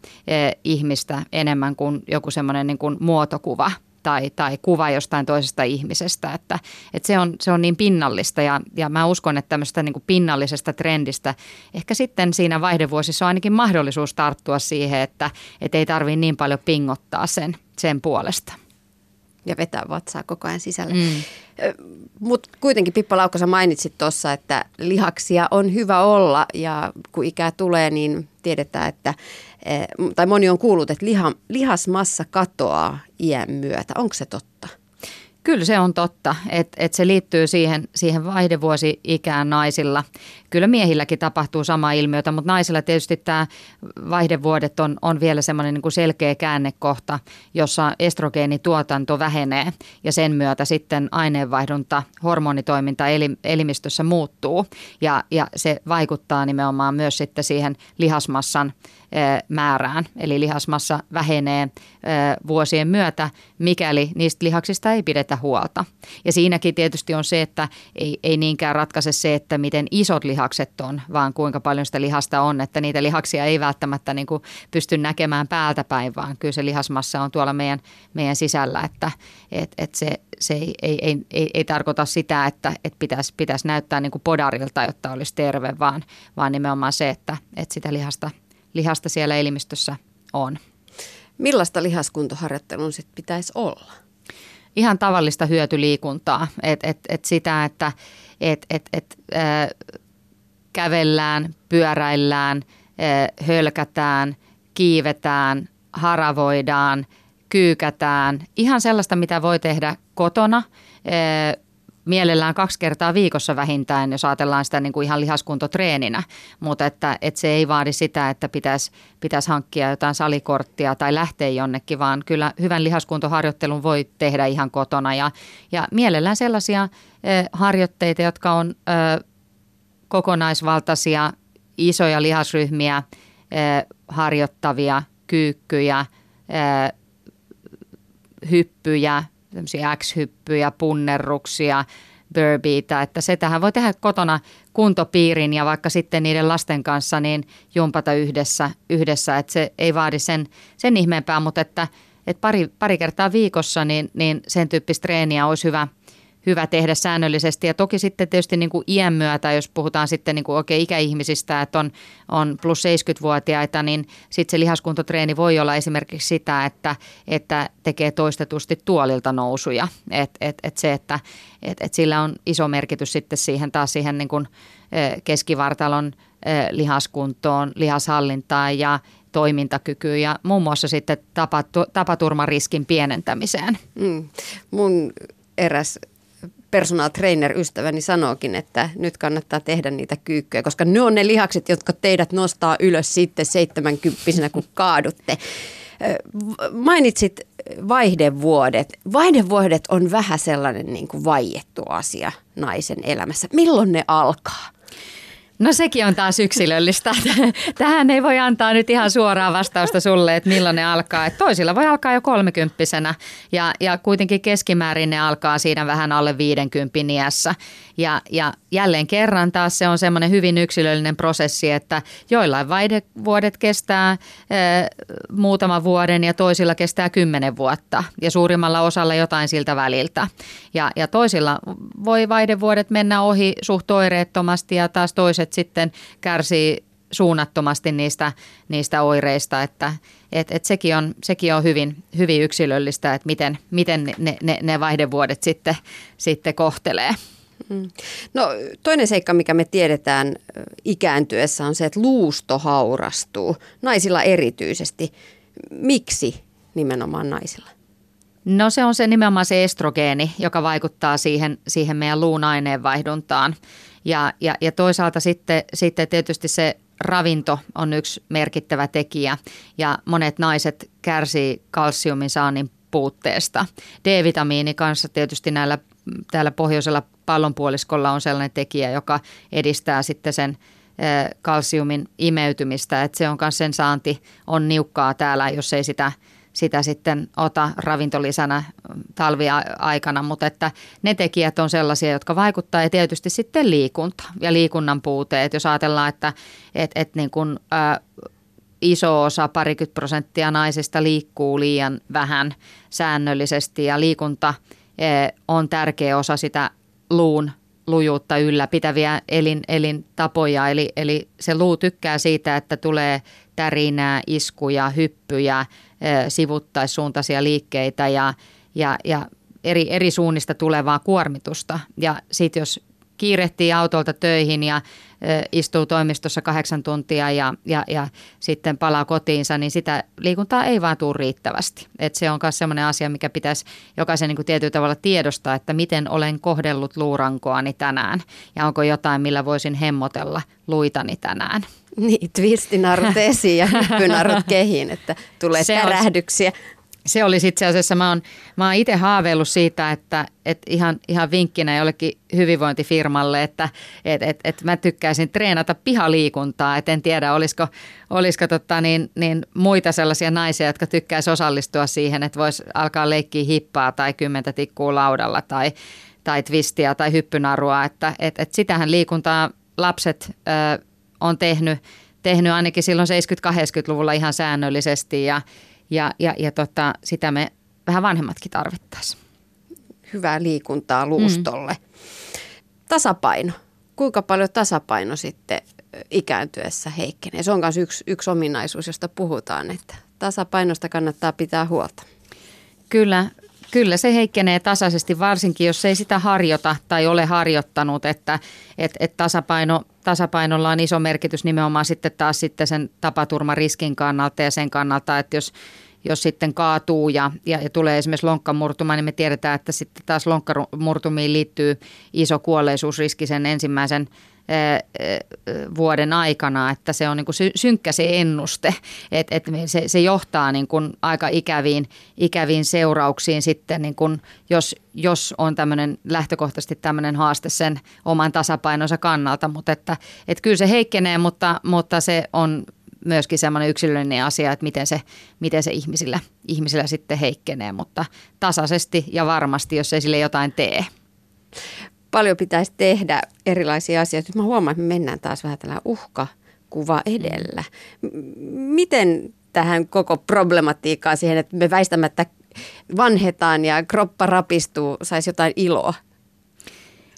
ihmistä enemmän kuin joku semmoinen niin kuin muotokuva – tai, tai kuva jostain toisesta ihmisestä. Että, että se, on, se on niin pinnallista ja, ja mä uskon, että tämmöistä niin kuin pinnallisesta trendistä ehkä sitten siinä vaihdevuosissa on ainakin mahdollisuus tarttua siihen, että, että ei tarvitse niin paljon pingottaa sen, sen puolesta ja vetää vatsaa koko ajan sisälle. Mm. Mutta kuitenkin Pippa Laukkosa mainitsit tuossa, että lihaksia on hyvä olla ja kun ikää tulee, niin tiedetään, että, tai moni on kuullut, että liha, lihasmassa katoaa iän myötä. Onko se totta? Kyllä se on totta, että et se liittyy siihen, siihen vaihdevuosi-ikään naisilla. Kyllä miehilläkin tapahtuu sama ilmiötä, mutta naisilla tietysti tämä vaihdevuodet on, on vielä semmoinen niin kuin selkeä käännekohta, jossa estrogeenituotanto vähenee ja sen myötä sitten aineenvaihdunta, hormonitoiminta elimistössä muuttuu ja, ja se vaikuttaa nimenomaan myös sitten siihen lihasmassan määrään. Eli lihasmassa vähenee vuosien myötä, mikäli niistä lihaksista ei pidetä huolta. Ja siinäkin tietysti on se, että ei, ei niinkään ratkaise se, että miten isot lihakset on, vaan kuinka paljon sitä lihasta on. Että niitä lihaksia ei välttämättä niin kuin pysty näkemään päältä päin, vaan kyllä se lihasmassa on tuolla meidän, meidän sisällä. Että et, et se, se ei, ei, ei, ei, ei tarkoita sitä, että et pitäisi, pitäisi näyttää niin kuin podarilta, jotta olisi terve, vaan, vaan nimenomaan se, että, että sitä lihasta – lihasta siellä elimistössä on. Millaista lihaskuntoharjoittelun sitten pitäisi olla? Ihan tavallista hyötyliikuntaa. Et, et, et sitä, että et, et, et, äh, kävellään, pyöräillään, äh, hölkätään, kiivetään, haravoidaan, kyykätään. Ihan sellaista, mitä voi tehdä kotona. Äh, mielellään kaksi kertaa viikossa vähintään, jos ajatellaan sitä niin kuin ihan lihaskuntotreeninä, mutta että, että se ei vaadi sitä, että pitäisi, pitäisi hankkia jotain salikorttia tai lähteä jonnekin, vaan kyllä hyvän lihaskuntoharjoittelun voi tehdä ihan kotona. Ja, ja mielellään sellaisia harjoitteita, jotka on kokonaisvaltaisia, isoja lihasryhmiä harjoittavia, kyykkyjä, hyppyjä, X-hyppyjä, punnerruksia, burbeita, että se tähän voi tehdä kotona kuntopiirin ja vaikka sitten niiden lasten kanssa niin jumpata yhdessä, yhdessä että se ei vaadi sen, sen ihmeempää, mutta että, että pari, pari kertaa viikossa niin, niin sen tyyppistä treeniä olisi hyvä – hyvä tehdä säännöllisesti. Ja toki sitten tietysti niin kuin iän myötä, jos puhutaan sitten niin kuin oikein ikäihmisistä, että on, on plus 70-vuotiaita, niin sitten se lihaskuntotreeni voi olla esimerkiksi sitä, että, että tekee toistetusti tuolilta nousuja. Et, et, et se, että et, et sillä on iso merkitys sitten siihen taas siihen niin kuin keskivartalon lihaskuntoon, lihashallintaan ja toimintakykyyn ja muun muassa sitten tapaturmariskin pienentämiseen. Mm. Mun eräs personal trainer ystäväni sanookin, että nyt kannattaa tehdä niitä kyykkyjä, koska ne on ne lihakset, jotka teidät nostaa ylös sitten 70 kun kaadutte. Mainitsit vaihdevuodet. Vaihdevuodet on vähän sellainen niin kuin vaiettu asia naisen elämässä. Milloin ne alkaa? No sekin on taas yksilöllistä. Tähän ei voi antaa nyt ihan suoraa vastausta sulle, että milloin ne alkaa. Että toisilla voi alkaa jo kolmekymppisenä ja, ja kuitenkin keskimäärin ne alkaa siinä vähän alle 50 iässä. Ja, ja jälleen kerran taas se on semmoinen hyvin yksilöllinen prosessi, että joillain vaihdevuodet kestää e, muutama vuoden ja toisilla kestää kymmenen vuotta ja suurimmalla osalla jotain siltä väliltä. Ja, ja toisilla voi vaihdevuodet mennä ohi suht oireettomasti ja taas toiset sitten kärsii suunnattomasti niistä, niistä oireista, että et, et sekin on, sekin on hyvin, hyvin yksilöllistä, että miten, miten ne, ne, ne vaihdevuodet sitten, sitten kohtelee. Mm. No toinen seikka, mikä me tiedetään ikääntyessä on se, että luusto haurastuu, naisilla erityisesti. Miksi nimenomaan naisilla? No se on se nimenomaan se estrogeeni, joka vaikuttaa siihen, siihen meidän luun aineenvaihduntaan. Ja, ja, ja toisaalta sitten, sitten tietysti se ravinto on yksi merkittävä tekijä ja monet naiset kärsii kalsiumin saannin puutteesta. D-vitamiini kanssa tietysti näillä täällä pohjoisella pallonpuoliskolla on sellainen tekijä, joka edistää sitten sen kalsiumin imeytymistä, että se on myös sen saanti on niukkaa täällä, jos ei sitä, sitä sitten ota ravintolisänä talviaikana, mutta että ne tekijät on sellaisia, jotka vaikuttaa ja tietysti sitten liikunta ja liikunnan puuteet, jos ajatellaan, että et, et niin kun, ä, iso osa, parikymmentä prosenttia naisista liikkuu liian vähän säännöllisesti ja liikunta – Eh, on tärkeä osa sitä luun lujuutta ylläpitäviä elin, elintapoja. Eli, eli se luu tykkää siitä, että tulee tärinää, iskuja, hyppyjä, sivuttaissuuntaisia liikkeitä ja, ja, ja eri, eri suunnista tulevaa kuormitusta. Ja sitten jos kiirehtii autolta töihin ja istuu toimistossa kahdeksan tuntia ja, ja, ja sitten palaa kotiinsa, niin sitä liikuntaa ei vaan tule riittävästi. Et se on myös sellainen asia, mikä pitäisi jokaisen niin kuin tietyllä tavalla tiedostaa, että miten olen kohdellut luurankoani tänään ja onko jotain, millä voisin hemmotella luitani tänään. Niin, twistinarut esiin ja hyppynarut kehiin, että tulee se tärähdyksiä. On, se olisi itse asiassa, mä oon, mä oon itse haaveillut siitä, että, että ihan, ihan vinkkinä jollekin hyvinvointifirmalle, että et, et, et mä tykkäisin treenata pihaliikuntaa. Et en tiedä, olisiko, olisiko tota niin, niin muita sellaisia naisia, jotka tykkäisi osallistua siihen, että voisi alkaa leikkiä hippaa tai kymmentä tikkuu laudalla tai, tai twistiä tai hyppynarua. Että et, et sitähän liikuntaa lapset ö, on tehnyt, tehnyt ainakin silloin 70-80-luvulla ihan säännöllisesti ja ja, ja, ja tota, sitä me vähän vanhemmatkin tarvittaisiin. Hyvää liikuntaa luustolle. Mm. Tasapaino. Kuinka paljon tasapaino sitten ikääntyessä heikkenee? Se on myös yksi, yksi ominaisuus, josta puhutaan, että tasapainosta kannattaa pitää huolta. Kyllä, Kyllä se heikkenee tasaisesti, varsinkin jos ei sitä harjoita tai ole harjoittanut, että et, et tasapaino, tasapainolla on iso merkitys nimenomaan sitten taas sitten sen tapaturmariskin kannalta ja sen kannalta, että jos, jos sitten kaatuu ja, ja, ja tulee esimerkiksi lonkkamurtuma, niin me tiedetään, että sitten taas lonkkamurtumiin liittyy iso kuolleisuusriski sen ensimmäisen vuoden aikana, että se on niin kuin synkkä se ennuste, että, että se, se johtaa niin kuin aika ikäviin, ikäviin seurauksiin sitten, niin kuin jos, jos on tämmöinen lähtökohtaisesti tämmöinen haaste sen oman tasapainonsa kannalta, mutta että, että kyllä se heikkenee, mutta, mutta se on myöskin semmoinen yksilöllinen asia, että miten se, miten se ihmisillä, ihmisillä sitten heikkenee, mutta tasaisesti ja varmasti, jos ei sille jotain tee paljon pitäisi tehdä erilaisia asioita. Nyt mä huomaan, että me mennään taas vähän tällä uhkakuva edellä. Miten tähän koko problematiikkaan siihen, että me väistämättä vanhetaan ja kroppa rapistuu, saisi jotain iloa?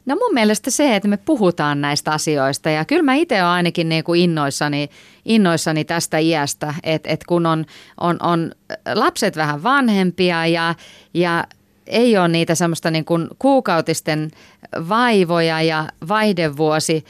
No mun mielestä se, että me puhutaan näistä asioista ja kyllä mä itse olen ainakin niin kuin innoissani, innoissani tästä iästä, että, että kun on, on, on lapset vähän vanhempia ja, ja ei ole niitä semmoista niin kuin kuukautisten vaivoja ja vaihdevuosi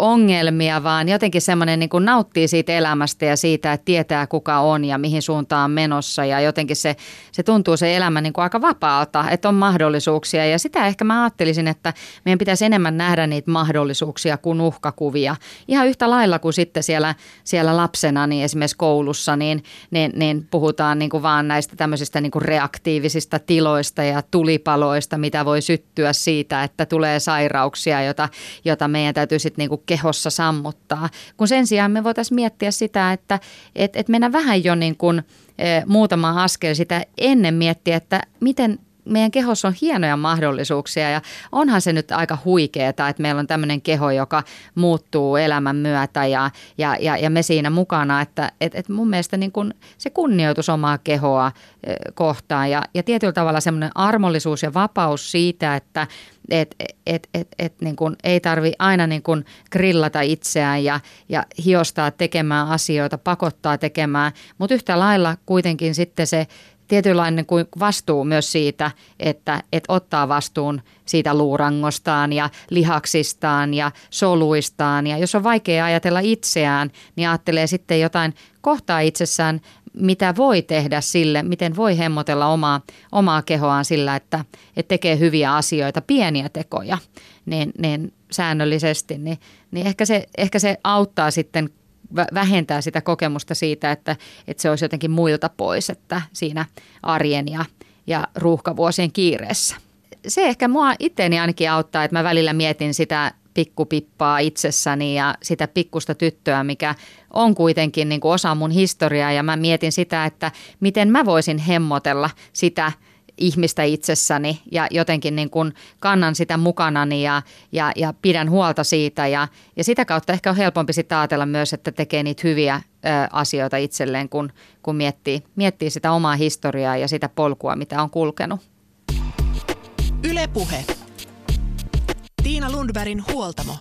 ongelmia, vaan jotenkin semmoinen niin kuin nauttii siitä elämästä ja siitä, että tietää kuka on ja mihin suuntaan on menossa. Ja jotenkin se, se tuntuu se elämä niin kuin aika vapaalta, että on mahdollisuuksia. Ja sitä ehkä mä ajattelisin, että meidän pitäisi enemmän nähdä niitä mahdollisuuksia kuin uhkakuvia. Ihan yhtä lailla kuin sitten siellä, siellä lapsena, niin esimerkiksi koulussa, niin, niin, niin puhutaan niin kuin vaan näistä tämmöisistä niin kuin reaktiivisista tiloista ja tulipaloista, mitä voi syttyä siitä, että tulee sairauksia, jota, jota meidän täytyy sitten niin kuin kehossa sammuttaa. Kun sen sijaan me voitaisiin miettiä sitä, että et, et mennä vähän jo niin kuin, e, muutama askel sitä ennen miettiä, että miten meidän kehossa on hienoja mahdollisuuksia ja onhan se nyt aika huikeeta, että meillä on tämmöinen keho, joka muuttuu elämän myötä ja, ja, ja, ja me siinä mukana, että et, et mun mielestä niin kun se kunnioitus omaa kehoa kohtaan ja, ja tietyllä tavalla semmoinen armollisuus ja vapaus siitä, että et, et, et, et, niin kun ei tarvi aina niin kun grillata itseään ja, ja hiostaa tekemään asioita, pakottaa tekemään, mutta yhtä lailla kuitenkin sitten se tietynlainen kuin vastuu myös siitä, että, että ottaa vastuun siitä luurangostaan ja lihaksistaan ja soluistaan. Ja jos on vaikea ajatella itseään, niin ajattelee sitten jotain kohtaa itsessään, mitä voi tehdä sille, miten voi hemmotella omaa, omaa kehoaan sillä, että, että tekee hyviä asioita, pieniä tekoja niin, niin säännöllisesti, niin, niin ehkä, se, ehkä se auttaa sitten vähentää sitä kokemusta siitä, että, että se olisi jotenkin muilta pois, että siinä arjen ja, ja ruuhkavuosien kiireessä. Se ehkä mua itteeni ainakin auttaa, että mä välillä mietin sitä pikkupippaa itsessäni ja sitä pikkusta tyttöä, mikä on kuitenkin niin kuin osa mun historiaa ja mä mietin sitä, että miten mä voisin hemmotella sitä – ihmistä itsessäni ja jotenkin niin kuin kannan sitä mukanani ja, ja, ja pidän huolta siitä. Ja, ja sitä kautta ehkä on helpompi sitten ajatella myös, että tekee niitä hyviä ö, asioita itselleen, kun, kun miettii, miettii sitä omaa historiaa ja sitä polkua, mitä on kulkenut. Ylepuhe. Tiina Lundbergin huoltamo.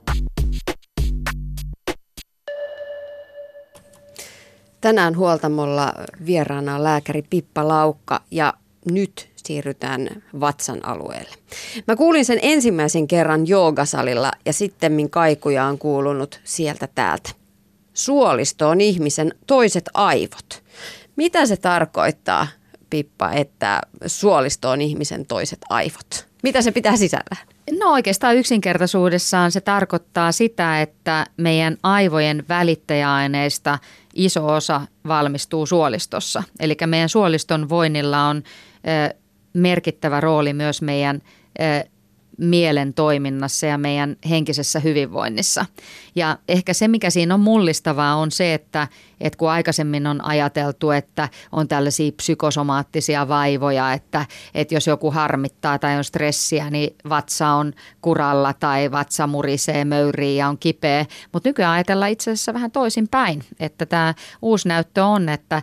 Tänään huoltamolla vieraana on lääkäri Pippa Laukka ja nyt siirrytään vatsan alueelle. Mä kuulin sen ensimmäisen kerran joogasalilla ja sitten kaikuja on kuulunut sieltä täältä. Suolisto on ihmisen toiset aivot. Mitä se tarkoittaa, Pippa, että suolisto on ihmisen toiset aivot? Mitä se pitää sisällä? No oikeastaan yksinkertaisuudessaan se tarkoittaa sitä, että meidän aivojen välittäjäaineista iso osa valmistuu suolistossa. Eli meidän suoliston voinnilla on merkittävä rooli myös meidän mielen toiminnassa ja meidän henkisessä hyvinvoinnissa. Ja ehkä se, mikä siinä on mullistavaa, on se, että, että kun aikaisemmin on ajateltu, että on tällaisia psykosomaattisia vaivoja, että, että jos joku harmittaa tai on stressiä, niin vatsa on kuralla tai vatsa murisee, möyrii ja on kipeä. Mutta nykyään ajatellaan itse asiassa vähän toisin päin, että tämä uusi näyttö on, että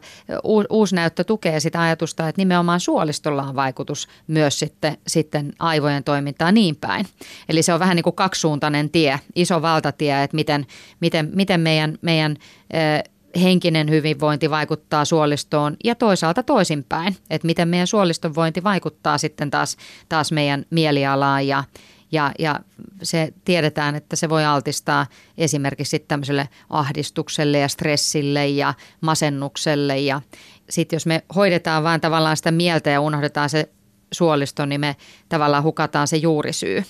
uusi näyttö tukee sitä ajatusta, että nimenomaan suolistolla on vaikutus myös sitten, sitten aivojen toimintaan niin päin. Eli se on vähän niin kuin kaksisuuntainen tie, iso valtatie, että miten, miten, miten meidän, meidän henkinen hyvinvointi vaikuttaa suolistoon ja toisaalta toisinpäin, että miten meidän suoliston vointi vaikuttaa sitten taas, taas meidän mielialaan ja, ja, ja se tiedetään, että se voi altistaa esimerkiksi tämmöiselle ahdistukselle ja stressille ja masennukselle ja, sitten jos me hoidetaan vain tavallaan sitä mieltä ja unohdetaan se suolisto, niin me tavallaan hukataan se juurisyy.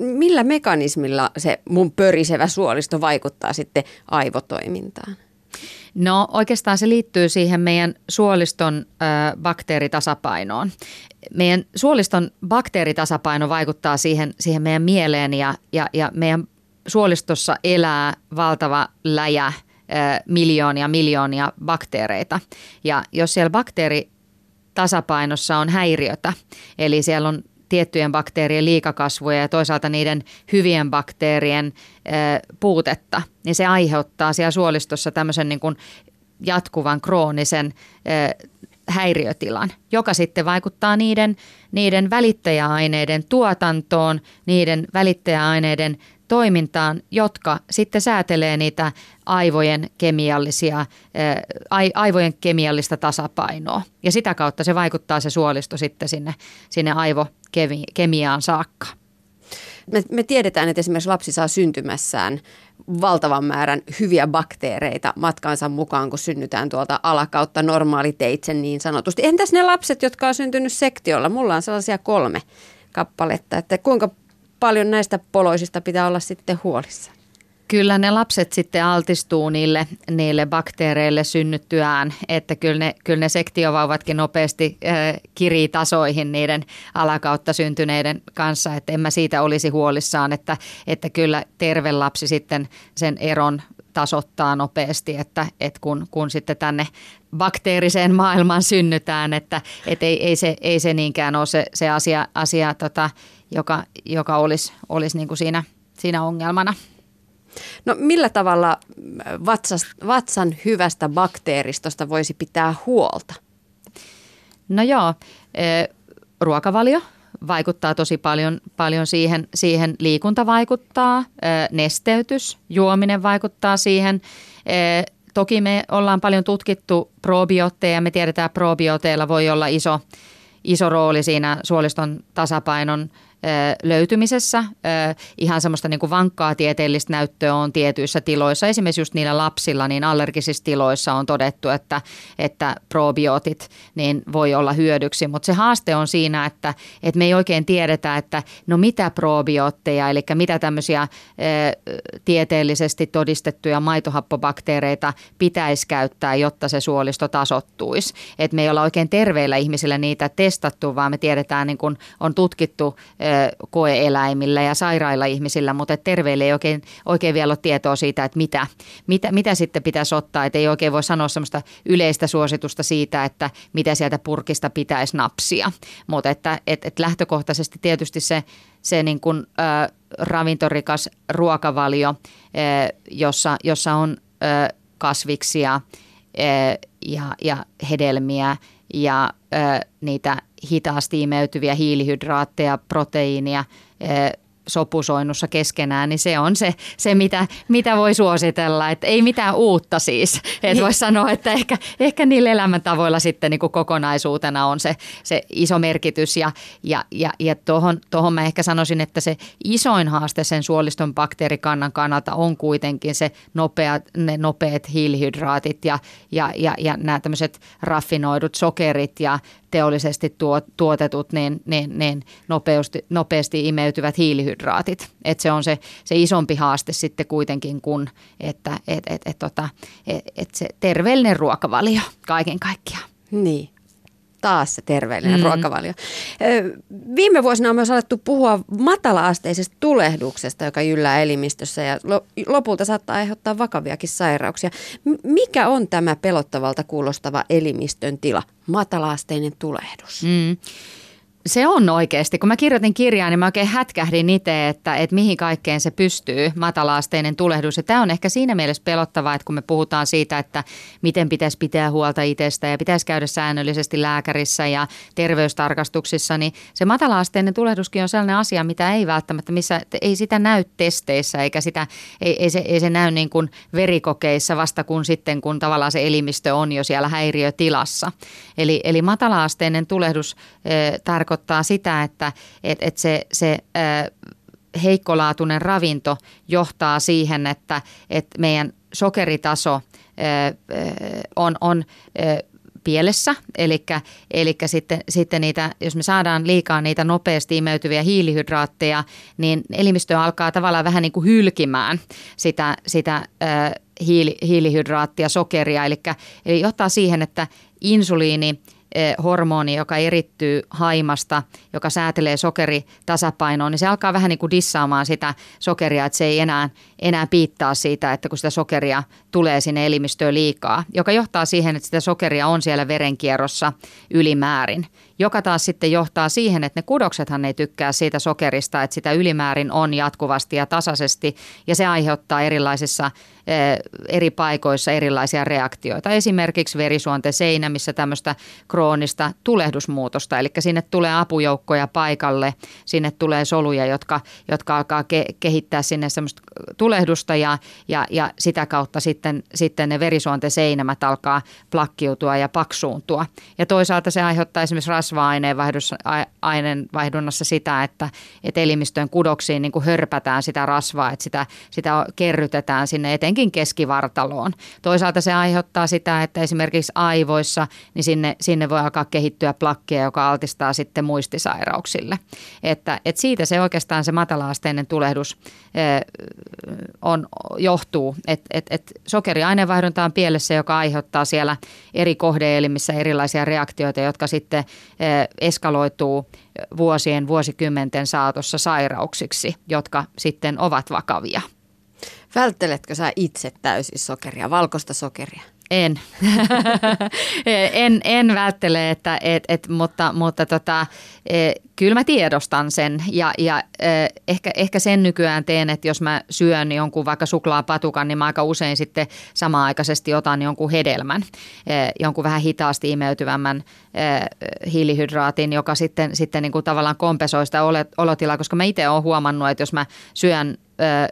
Millä mekanismilla se mun pörisevä suolisto vaikuttaa sitten aivotoimintaan? No oikeastaan se liittyy siihen meidän suoliston ö, bakteeritasapainoon. Meidän suoliston bakteeritasapaino vaikuttaa siihen, siihen meidän mieleen ja, ja, ja meidän suolistossa elää valtava läjä – miljoonia miljoonia bakteereita. Ja jos siellä bakteeritasapainossa on häiriötä, eli siellä on tiettyjen bakteerien liikakasvuja ja toisaalta niiden hyvien bakteerien puutetta, niin se aiheuttaa siellä suolistossa tämmöisen niin kuin jatkuvan kroonisen häiriötilan, joka sitten vaikuttaa niiden, niiden välittäjäaineiden tuotantoon, niiden välittäjäaineiden toimintaan, jotka sitten säätelee niitä aivojen, kemiallisia, aivojen kemiallista tasapainoa. Ja sitä kautta se vaikuttaa se suolisto sitten sinne, sinne aivokemiaan saakka. Me, me tiedetään, että esimerkiksi lapsi saa syntymässään valtavan määrän hyviä bakteereita matkaansa mukaan, kun synnytään tuolta alakautta normaaliteitse niin sanotusti. Entäs ne lapset, jotka on syntynyt sektiolla? Mulla on sellaisia kolme kappaletta, että kuinka paljon näistä poloisista pitää olla sitten huolissa? Kyllä ne lapset sitten altistuu niille, niille bakteereille synnyttyään, että kyllä ne, kyllä ne sektiovauvatkin nopeasti äh, kirii tasoihin niiden alakautta syntyneiden kanssa, että en mä siitä olisi huolissaan, että, että kyllä terve lapsi sitten sen eron tasottaa nopeasti, että, että kun, kun sitten tänne bakteeriseen maailmaan synnytään, että, että ei, ei, se, ei se niinkään ole se, se asia, asia tota, joka, joka olisi, olisi niin kuin siinä, siinä ongelmana. No millä tavalla vatsas, vatsan hyvästä bakteeristosta voisi pitää huolta? No joo, e, ruokavalio vaikuttaa tosi paljon, paljon siihen, siihen. Liikunta vaikuttaa, e, nesteytys, juominen vaikuttaa siihen. E, toki me ollaan paljon tutkittu probiootteja ja me tiedetään, että probiooteilla voi olla iso, iso rooli siinä suoliston tasapainon – löytymisessä. Ihan semmoista niin kuin vankkaa tieteellistä näyttöä on tietyissä tiloissa. Esimerkiksi just niillä lapsilla, niin allergisissa tiloissa on todettu, että, että probiootit niin voi olla hyödyksi. Mutta se haaste on siinä, että, että me ei oikein tiedetä, että no mitä probiootteja, eli mitä tämmöisiä tieteellisesti todistettuja maitohappobakteereita pitäisi käyttää, jotta se suolisto tasottuisi. Että me ei olla oikein terveillä ihmisillä niitä testattu, vaan me tiedetään, niin kun on tutkittu koeeläimillä ja sairailla ihmisillä, mutta terveille ei oikein, oikein vielä ole tietoa siitä, että mitä, mitä, mitä sitten pitäisi ottaa. Että ei oikein voi sanoa sellaista yleistä suositusta siitä, että mitä sieltä purkista pitäisi napsia. Mutta että et, et lähtökohtaisesti tietysti se, se niin kuin, ö, ravintorikas ruokavalio, ö, jossa, jossa on ö, kasviksia ö, ja, ja hedelmiä ja ö, niitä hitaasti imeytyviä hiilihydraatteja, proteiinia, sopusoinnussa keskenään, niin se on se, se mitä, mitä voi suositella. Että ei mitään uutta siis. Että niin. voisi sanoa, että ehkä, ehkä niillä elämäntavoilla sitten niin kuin kokonaisuutena on se, se iso merkitys. Ja, ja, ja, ja tuohon, tuohon mä ehkä sanoisin, että se isoin haaste sen suoliston bakteerikannan kannalta on kuitenkin se nopea, ne nopeat hiilihydraatit ja, ja, ja, ja nämä tämmöiset raffinoidut sokerit ja teollisesti tuotetut niin, niin, niin nopeasti, nopeasti imeytyvät hiilihydraatit. Et se on se, se isompi haaste sitten kuitenkin kuin, että et, et, et, tota, et, et se terveellinen ruokavalio kaiken kaikkiaan. Niin taas se terveellinen mm. ruokavalio. Viime vuosina on myös alettu puhua matala-asteisesta tulehduksesta, joka jyllää elimistössä ja lopulta saattaa aiheuttaa vakaviakin sairauksia. Mikä on tämä pelottavalta kuulostava elimistön tila, matala-asteinen tulehdus? Mm. Se on oikeasti. Kun mä kirjoitin kirjaa, niin mä oikein hätkähdin itse, että, että mihin kaikkeen se pystyy, matalaasteinen tulehdus. Ja tämä on ehkä siinä mielessä pelottavaa, että kun me puhutaan siitä, että miten pitäisi pitää huolta itsestä ja pitäisi käydä säännöllisesti lääkärissä ja terveystarkastuksissa, niin se matalaasteinen tulehduskin on sellainen asia, mitä ei välttämättä, missä ei sitä näy testeissä eikä sitä, ei, ei, se, ei se näy niin kuin verikokeissa vasta kun sitten, kun tavallaan se elimistö on jo siellä häiriötilassa. Eli, eli matalaasteinen tulehdus eh, tarkoittaa tarkoittaa sitä, että et, et se, se heikkolaatuinen ravinto johtaa siihen, että, että meidän sokeritaso on, on pielessä, eli, eli sitten, sitten niitä, jos me saadaan liikaa niitä nopeasti imeytyviä hiilihydraatteja, niin elimistö alkaa tavallaan vähän niin kuin hylkimään sitä, sitä hiili, hiilihydraattia, sokeria, eli, eli johtaa siihen, että insuliini – hormoni, joka erittyy haimasta, joka säätelee sokeritasapainoa, niin se alkaa vähän niin kuin dissaamaan sitä sokeria, että se ei enää, enää piittaa siitä, että kun sitä sokeria tulee sinne elimistöön liikaa, joka johtaa siihen, että sitä sokeria on siellä verenkierrossa ylimäärin joka taas sitten johtaa siihen, että ne kudoksethan ei tykkää siitä sokerista, että sitä ylimäärin on jatkuvasti ja tasaisesti ja se aiheuttaa erilaisissa eh, eri paikoissa erilaisia reaktioita. Esimerkiksi verisuonten seinä, missä tämmöistä kroonista tulehdusmuutosta, eli sinne tulee apujoukkoja paikalle, sinne tulee soluja, jotka, jotka alkaa ke- kehittää sinne semmoista tulehdusta ja, ja, ja sitä kautta sitten, sitten ne verisuonten seinämät alkaa plakkiutua ja paksuuntua. Ja toisaalta se aiheuttaa esimerkiksi rasva-aineenvaihdunnassa sitä, että, että elimistöön kudoksiin niin kuin hörpätään sitä rasvaa, että sitä, sitä kerrytetään sinne etenkin keskivartaloon. Toisaalta se aiheuttaa sitä, että esimerkiksi aivoissa, niin sinne, sinne voi alkaa kehittyä plakkia, joka altistaa sitten muistisairauksille. Että, että siitä se oikeastaan se matalaasteinen tulehdus on, johtuu, että et, et sokeriaineenvaihdunta on pielessä, joka aiheuttaa siellä eri kohdeelimissä erilaisia reaktioita, jotka sitten eskaloituu vuosien, vuosikymmenten saatossa sairauksiksi, jotka sitten ovat vakavia. Vältteletkö sä itse täysin sokeria, valkoista sokeria? En. en, en välttele, että, et, et, mutta, mutta tota, e, kyllä mä tiedostan sen ja, ja e, ehkä, ehkä sen nykyään teen, että jos mä syön jonkun vaikka suklaapatukan, niin mä aika usein sitten samaaikaisesti otan jonkun hedelmän, e, jonkun vähän hitaasti imeytyvämmän hiilihydraatin, joka sitten, sitten niin kuin tavallaan kompensoi sitä olotilaa, koska mä itse olen huomannut, että jos mä syön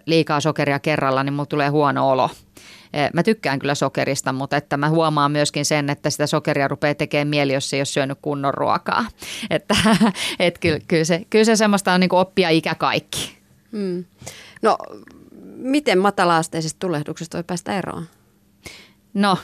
liikaa sokeria kerralla, niin mulla tulee huono olo. Eh, mä tykkään kyllä sokerista, mutta että mä huomaan myöskin sen, että sitä sokeria rupeaa tekemään mieli, jos ei ole syönyt kunnon ruokaa. Että et kyllä, kyllä, se, kyllä se semmoista on niin kuin oppia ikä kaikki. Hmm. No, miten matalaasteisesta tulehduksesta voi päästä eroon? No,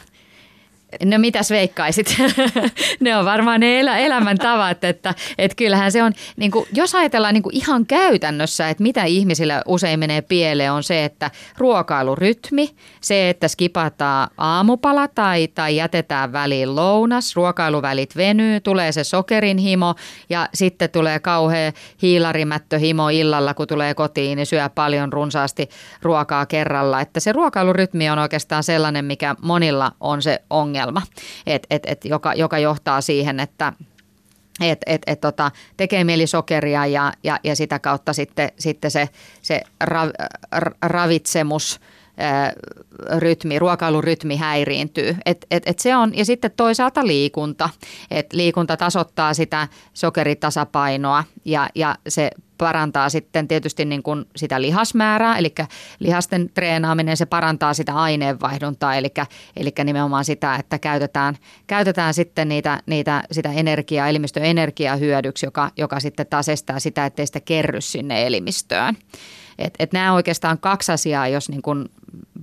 No mitäs veikkaisit? ne on varmaan ne elä, elämäntavat, että, että kyllähän se on, niin kuin, jos ajatellaan niin kuin ihan käytännössä, että mitä ihmisillä usein menee pieleen on se, että ruokailurytmi, se, että skipataan aamupala tai, tai jätetään väliin lounas, ruokailuvälit venyy, tulee se sokerin himo ja sitten tulee kauhea hiilarimättöhimo illalla, kun tulee kotiin, niin syö paljon runsaasti ruokaa kerralla. Että se ruokailurytmi on oikeastaan sellainen, mikä monilla on se ongelma ongelma, et, et, et, joka, joka johtaa siihen, että et, et, et, tota, tekee mieli sokeria ja, ja, ja sitä kautta sitten, sitten se, se ra, ravitsemus rytmi, ruokailurytmi häiriintyy. Et, et, et se on, ja sitten toisaalta liikunta. Et liikunta tasoittaa sitä sokeritasapainoa ja, ja se parantaa sitten tietysti niin kuin sitä lihasmäärää, eli lihasten treenaaminen, se parantaa sitä aineenvaihduntaa, eli, eli nimenomaan sitä, että käytetään, käytetään sitten niitä, niitä, sitä energiaa, elimistön energiaa hyödyksi, joka, joka sitten taas estää sitä, ettei sitä kerry sinne elimistöön. Et, et nämä oikeastaan kaksi asiaa, jos niin kuin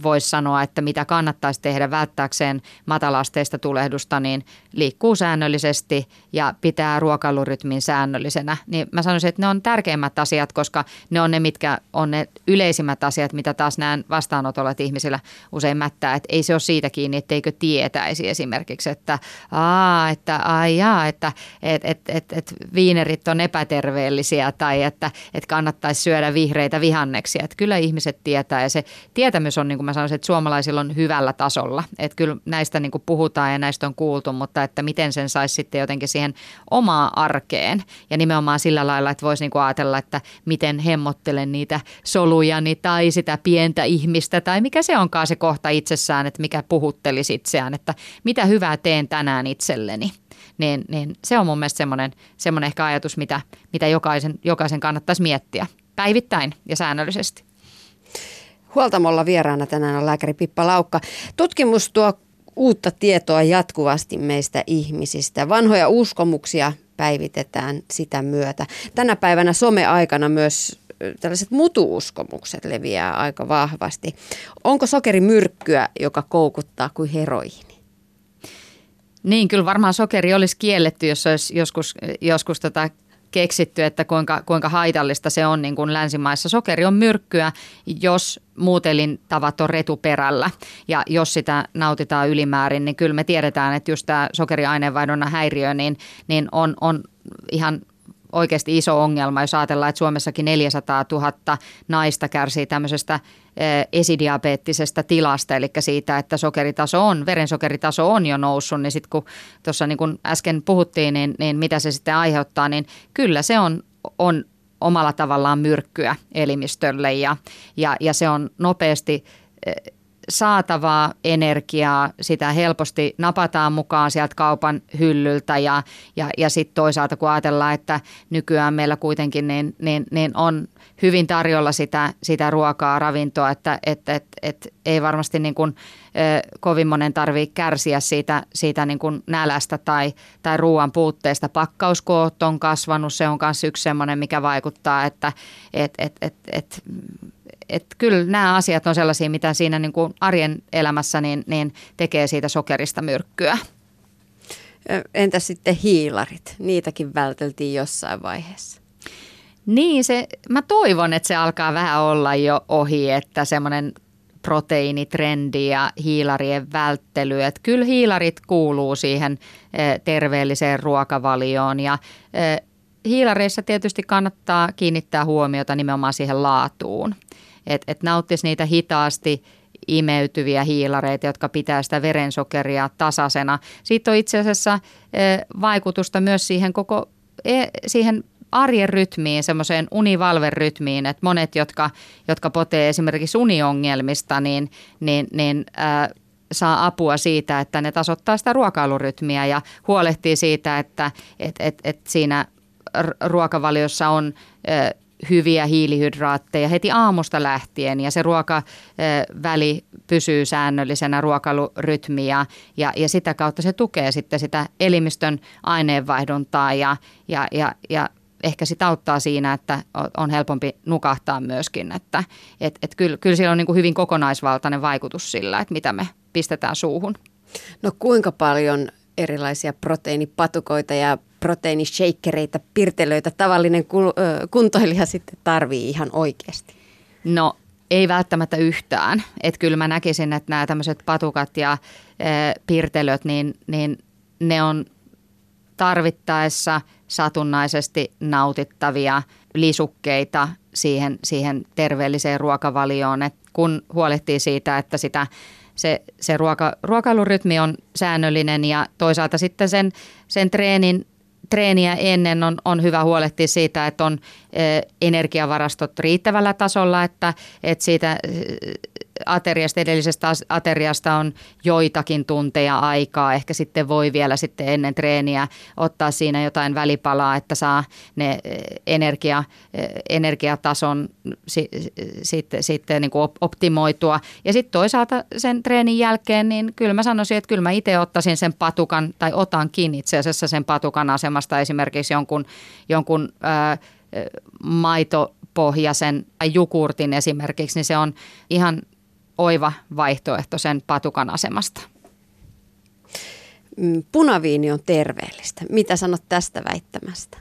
voisi sanoa, että mitä kannattaisi tehdä välttääkseen matalasteista tulehdusta, niin liikkuu säännöllisesti ja pitää ruokailurytmin säännöllisenä. Niin mä sanoisin, että ne on tärkeimmät asiat, koska ne on ne, mitkä on ne yleisimmät asiat, mitä taas näen vastaanotolla, että ihmisillä usein mättää. Että ei se ole siitä kiinni, etteikö tietäisi esimerkiksi, että aa, että ai jaa, että et, et, et, et viinerit on epäterveellisiä tai että et kannattaisi syödä vihreitä vihanneksia. Että kyllä ihmiset tietää ja se tietämys on niin kuin mä sanoisin, että suomalaisilla on hyvällä tasolla. Että kyllä näistä niin kuin puhutaan ja näistä on kuultu, mutta että miten sen saisi sitten jotenkin siihen omaa arkeen. Ja nimenomaan sillä lailla, että voisi niin kuin ajatella, että miten hemmottelen niitä solujani tai sitä pientä ihmistä tai mikä se onkaan se kohta itsessään, että mikä puhuttelisi itseään, että mitä hyvää teen tänään itselleni. Niin, niin se on mun mielestä semmoinen, semmoinen ehkä ajatus, mitä, mitä jokaisen, jokaisen kannattaisi miettiä päivittäin ja säännöllisesti. Huoltamolla vieraana tänään on lääkäri Pippa Laukka. Tutkimus tuo uutta tietoa jatkuvasti meistä ihmisistä. Vanhoja uskomuksia päivitetään sitä myötä. Tänä päivänä some-aikana myös tällaiset mutuuskomukset leviää aika vahvasti. Onko sokeri myrkkyä, joka koukuttaa kuin heroiini? Niin, kyllä varmaan sokeri olisi kielletty, jos olisi joskus, joskus tota keksitty, että kuinka, kuinka haitallista se on niin kuin länsimaissa. Sokeri on myrkkyä, jos muut elintavat on retuperällä ja jos sitä nautitaan ylimäärin, niin kyllä me tiedetään, että just tämä sokeriaineenvaihdunnan häiriö niin, niin on, on ihan oikeasti iso ongelma, jos ajatellaan, että Suomessakin 400 000 naista kärsii tämmöisestä esidiabeettisesta tilasta, eli siitä, että sokeritaso on, verensokeritaso on jo noussut, niin sitten kun tuossa niin kun äsken puhuttiin, niin, niin mitä se sitten aiheuttaa, niin kyllä se on, on omalla tavallaan myrkkyä elimistölle ja, ja, ja se on nopeasti saatavaa energiaa, sitä helposti napataan mukaan sieltä kaupan hyllyltä ja, ja, ja sitten toisaalta kun ajatellaan, että nykyään meillä kuitenkin niin, niin, niin on hyvin tarjolla sitä, sitä ruokaa, ravintoa, että et, et, et ei varmasti niin kuin, ö, kovin monen tarvitse kärsiä siitä, siitä niin kuin nälästä tai, tai ruoan puutteesta. Pakkauskoot on kasvanut, se on myös yksi sellainen, mikä vaikuttaa, että et, et, et, et, että kyllä nämä asiat on sellaisia, mitä siinä niin kuin arjen elämässä niin, niin tekee siitä sokerista myrkkyä. Entä sitten hiilarit? Niitäkin välteltiin jossain vaiheessa. Niin, se, mä toivon, että se alkaa vähän olla jo ohi, että semmoinen proteiinitrendi ja hiilarien välttely. Että kyllä hiilarit kuuluu siihen terveelliseen ruokavalioon ja hiilareissa tietysti kannattaa kiinnittää huomiota nimenomaan siihen laatuun että et nauttisi niitä hitaasti imeytyviä hiilareita, jotka pitää sitä verensokeria tasaisena. Siitä on itse asiassa vaikutusta myös siihen koko e, siihen arjen rytmiin, semmoiseen univalverytmiin, että monet, jotka, jotka potee esimerkiksi uniongelmista, niin, niin, niin äh, saa apua siitä, että ne tasoittaa sitä ruokailurytmiä ja huolehtii siitä, että et, et, et siinä ruokavaliossa on äh, hyviä hiilihydraatteja heti aamusta lähtien ja se ruokaväli pysyy säännöllisenä ruokailurytmiä ja, ja sitä kautta se tukee sitten sitä elimistön aineenvaihduntaa ja, ja, ja, ja ehkä sitä auttaa siinä, että on helpompi nukahtaa myöskin, että et, et kyllä, kyllä siellä on niin kuin hyvin kokonaisvaltainen vaikutus sillä, että mitä me pistetään suuhun. No kuinka paljon erilaisia proteiinipatukoita ja proteiinishakereita, pirtelöitä tavallinen kuntoilija sitten tarvii ihan oikeasti? No ei välttämättä yhtään. Että kyllä mä näkisin, että nämä tämmöiset patukat ja e, pirtelöt, niin, niin ne on tarvittaessa satunnaisesti nautittavia lisukkeita siihen, siihen terveelliseen ruokavalioon, Et kun huolehtii siitä, että sitä se, se ruoka, ruokailurytmi on säännöllinen ja toisaalta sitten sen, sen treenin treeniä ennen on, on hyvä huolehtia siitä, että on energiavarastot riittävällä tasolla, että, että siitä ateriasta, edellisestä ateriasta on joitakin tunteja aikaa. Ehkä sitten voi vielä sitten ennen treeniä ottaa siinä jotain välipalaa, että saa ne energia, energiatason sitten, sitten niin kuin optimoitua. Ja sitten toisaalta sen treenin jälkeen, niin kyllä mä sanoisin, että kyllä mä itse ottaisin sen patukan, tai otankin itse asiassa sen patukan asemasta esimerkiksi jonkun, jonkun ää, maitopohjaisen tai jukurtin esimerkiksi, niin se on ihan oiva vaihtoehto sen patukan asemasta. Mm, punaviini on terveellistä. Mitä sanot tästä väittämästä?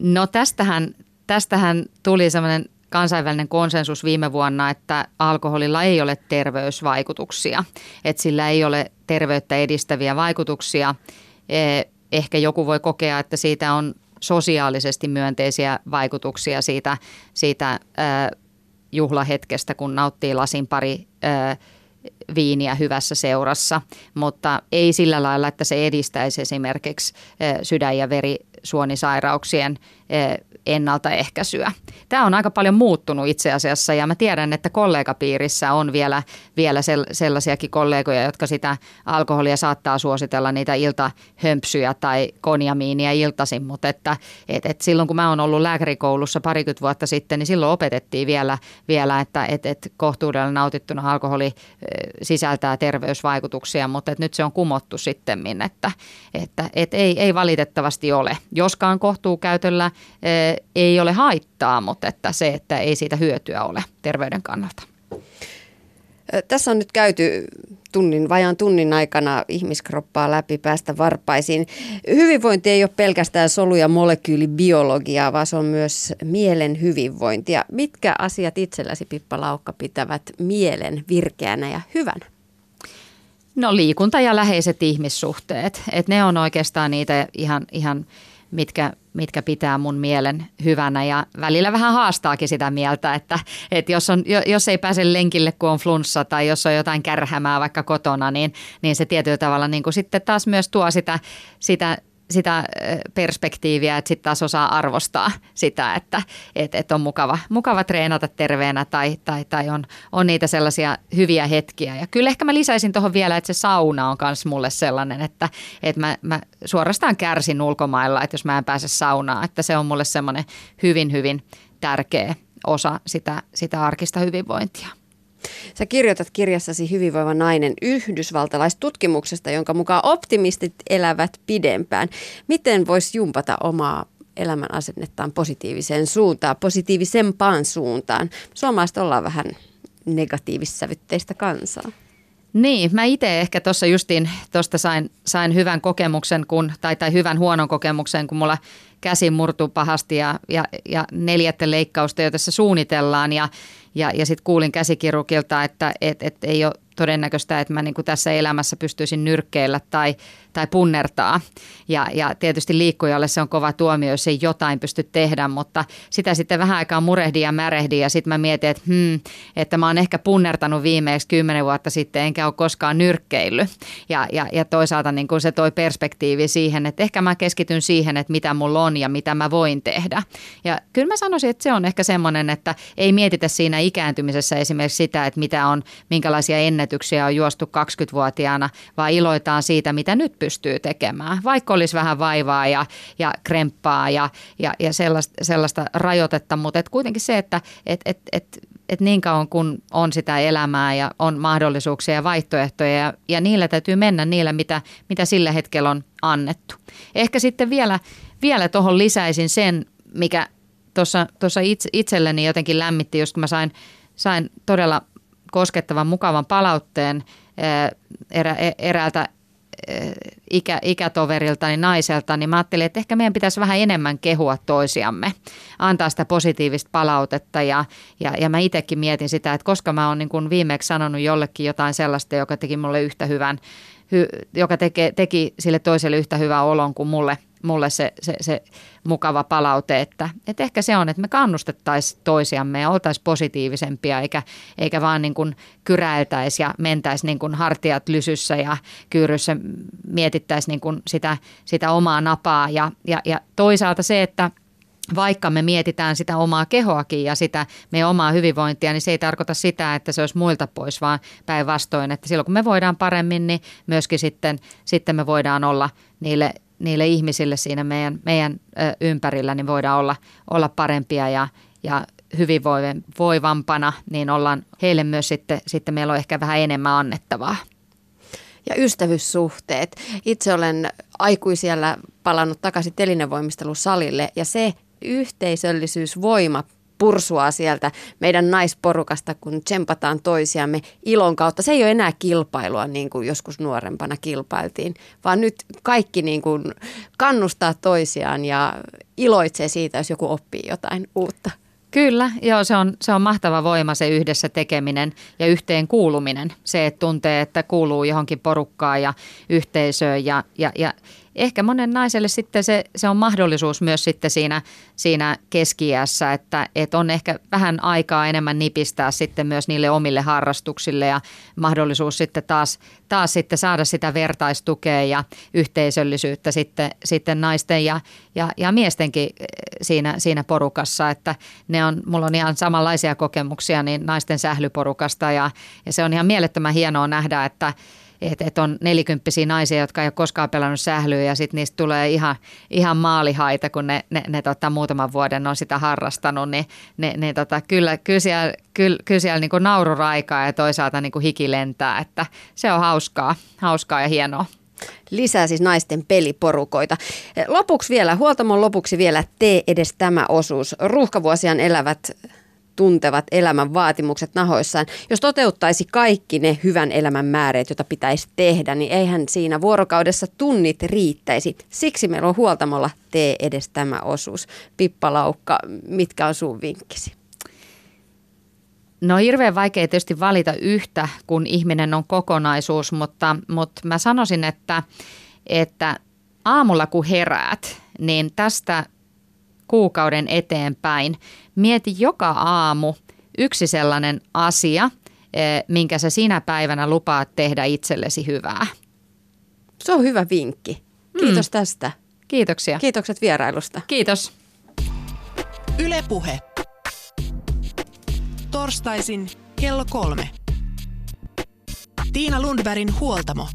No tästähän, tästähän tuli sellainen kansainvälinen konsensus viime vuonna, että alkoholilla ei ole terveysvaikutuksia, että sillä ei ole terveyttä edistäviä vaikutuksia. E, ehkä joku voi kokea, että siitä on sosiaalisesti myönteisiä vaikutuksia siitä, siitä juhlahetkestä, kun nauttii lasin pari viiniä hyvässä seurassa, mutta ei sillä lailla, että se edistäisi esimerkiksi sydän- ja verisuonisairauksien ennaltaehkäisyä. Tämä on aika paljon muuttunut itse asiassa ja mä tiedän, että kollegapiirissä on vielä, vielä sellaisiakin kollegoja, jotka sitä alkoholia saattaa suositella niitä iltahömpsyjä tai konjamiinia iltaisin, mutta että et, et silloin kun mä oon ollut lääkärikoulussa parikymmentä vuotta sitten, niin silloin opetettiin vielä, vielä että et, et kohtuudella nautittuna alkoholi sisältää terveysvaikutuksia, mutta että nyt se on kumottu sitten, että, että et ei, ei valitettavasti ole. Joskaan kohtuukäytöllä ei ole haittaa, mutta että se, että ei siitä hyötyä ole terveyden kannalta. Tässä on nyt käyty tunnin, vajaan tunnin aikana ihmiskroppaa läpi päästä varpaisiin. Hyvinvointi ei ole pelkästään solu- ja molekyylibiologiaa, vaan se on myös mielen hyvinvointia. Mitkä asiat itselläsi, Pippa Laukka, pitävät mielen virkeänä ja hyvänä? No liikunta ja läheiset ihmissuhteet. Et ne on oikeastaan niitä ihan, ihan mitkä, mitkä pitää mun mielen hyvänä ja välillä vähän haastaakin sitä mieltä, että, että jos, on, jos ei pääse lenkille, kun on flunssa tai jos on jotain kärhämää vaikka kotona, niin, niin se tietyllä tavalla niin kuin sitten taas myös tuo sitä, sitä sitä perspektiiviä, että sitten taas osaa arvostaa sitä, että et, et on mukava, mukava treenata terveenä tai, tai, tai on, on niitä sellaisia hyviä hetkiä. Ja kyllä ehkä mä lisäisin tuohon vielä, että se sauna on myös mulle sellainen, että, että mä, mä suorastaan kärsin ulkomailla, että jos mä en pääse saunaan, että se on mulle semmoinen hyvin, hyvin tärkeä osa sitä, sitä arkista hyvinvointia. Sä kirjoitat kirjassasi Hyvinvoiva nainen yhdysvaltalaistutkimuksesta, jonka mukaan optimistit elävät pidempään. Miten voisi jumpata omaa elämän asennettaan positiiviseen suuntaan, positiivisempaan suuntaan? Suomalaiset ollaan vähän negatiivissävytteistä kansaa. Niin, mä itse ehkä tuossa justiin tuosta sain, sain hyvän kokemuksen, kun, tai, tai hyvän huonon kokemuksen, kun mulla käsi murtui pahasti ja, ja, ja neljättä leikkausta jo tässä suunnitellaan ja, ja, ja sitten kuulin käsikirurgilta, että et, et ei ole todennäköistä, että mä niin kuin tässä elämässä pystyisin nyrkkeillä tai, tai punnertaa. Ja, ja tietysti liikkujalle se on kova tuomio, jos ei jotain pysty tehdä, mutta sitä sitten vähän aikaa murehdin ja märehdin ja sitten mä mietin, että, hmm, että mä oon ehkä punnertanut viimeksi kymmenen vuotta sitten, enkä ole koskaan nyrkkeillyt. Ja, ja, ja toisaalta niin kuin se toi perspektiivi siihen, että ehkä mä keskityn siihen, että mitä mulla on ja mitä mä voin tehdä. Ja kyllä mä sanoisin, että se on ehkä semmoinen, että ei mietitä siinä ikääntymisessä esimerkiksi sitä, että mitä on, minkälaisia ennätyksiä on juostu 20-vuotiaana, vaan iloitaan siitä, mitä nyt pystyy tekemään. Vaikka olisi vähän vaivaa ja, ja kremppaa ja, ja, ja sellaista, sellaista rajoitetta, mutta et kuitenkin se, että et, et, et, et niin kauan kun on sitä elämää ja on mahdollisuuksia ja vaihtoehtoja ja, ja niillä täytyy mennä niillä, mitä, mitä sillä hetkellä on annettu. Ehkä sitten vielä, vielä tuohon lisäisin sen, mikä tuossa itse, itselleni jotenkin lämmitti, kun mä sain, sain todella koskettavan, mukavan palautteen erä, e, eräältä ikä, ikätoverilta, niin naiselta, niin mä ajattelin, että ehkä meidän pitäisi vähän enemmän kehua toisiamme, antaa sitä positiivista palautetta. Ja, ja, ja mä itsekin mietin sitä, että koska mä oon niin viimeksi sanonut jollekin jotain sellaista, joka teki mulle yhtä hyvän, hy, joka teke, teki sille toiselle yhtä hyvän olon kuin mulle mulle se, se, se mukava palaute, että, että ehkä se on, että me kannustettaisiin toisiamme ja oltaisiin positiivisempia eikä, eikä vaan niin kuin kyräiltäisi ja mentäisi niin kuin hartiat lysyssä ja kyyryssä mietittäisi niin kuin sitä, sitä omaa napaa. Ja, ja, ja toisaalta se, että vaikka me mietitään sitä omaa kehoakin ja sitä meidän omaa hyvinvointia, niin se ei tarkoita sitä, että se olisi muilta pois, vaan päinvastoin, että silloin kun me voidaan paremmin, niin myöskin sitten, sitten me voidaan olla niille niille ihmisille siinä meidän, meidän ympärillä, niin voidaan olla, olla parempia ja, ja hyvinvoivampana, niin ollaan heille myös sitten, sitten meillä on ehkä vähän enemmän annettavaa. Ja ystävyyssuhteet. Itse olen aikuisiellä palannut takaisin telinevoimistelusalille ja se yhteisöllisyysvoima pursua sieltä meidän naisporukasta, kun tsempataan toisiamme ilon kautta. Se ei ole enää kilpailua niin kuin joskus nuorempana kilpailtiin, vaan nyt kaikki niin kuin kannustaa toisiaan ja iloitsee siitä, jos joku oppii jotain uutta. Kyllä, joo, se on, se on mahtava voima se yhdessä tekeminen ja yhteen kuuluminen. Se, että tuntee, että kuuluu johonkin porukkaan ja yhteisöön ja, ja, ja ehkä monen naiselle sitten se, se on mahdollisuus myös sitten siinä, siinä keskiässä, että, että on ehkä vähän aikaa enemmän nipistää sitten myös niille omille harrastuksille ja mahdollisuus sitten taas, taas sitten saada sitä vertaistukea ja yhteisöllisyyttä sitten, sitten naisten ja, ja, ja miestenkin eh, siinä, siinä porukassa, että ne on, mulla on ihan samanlaisia kokemuksia niin naisten sählyporukasta ja, ja se on ihan mielettömän hienoa nähdä, että että et on nelikymppisiä naisia, jotka ei ole koskaan pelannut sählyä ja sitten niistä tulee ihan, ihan maalihaita, kun ne, ne, ne tota, muutaman vuoden on sitä harrastanut, niin ne, ne tota, kyllä, kyllä siellä, kyllä, kyllä siellä niin naururaikaa ja toisaalta niin hiki lentää, että se on hauskaa, hauskaa ja hienoa. Lisää siis naisten peliporukoita. Lopuksi vielä, huoltamon lopuksi vielä tee edes tämä osuus. Ruuhkavuosiaan elävät tuntevat elämän vaatimukset nahoissaan. Jos toteuttaisi kaikki ne hyvän elämän määreet, joita pitäisi tehdä, niin eihän siinä vuorokaudessa tunnit riittäisi. Siksi meillä on huoltamolla tee edes tämä osuus. Pippa Laukka, mitkä on sun vinkkisi? No hirveän vaikea tietysti valita yhtä, kun ihminen on kokonaisuus, mutta, mutta mä sanoisin, että, että aamulla kun heräät, niin tästä kuukauden eteenpäin mieti joka aamu yksi sellainen asia, eh, minkä sä sinä päivänä lupaat tehdä itsellesi hyvää. Se on hyvä vinkki. Kiitos mm. tästä. Kiitoksia. Kiitokset vierailusta. Kiitos. Ylepuhe. Torstaisin kello kolme. Tiina Lundbergin huoltamo.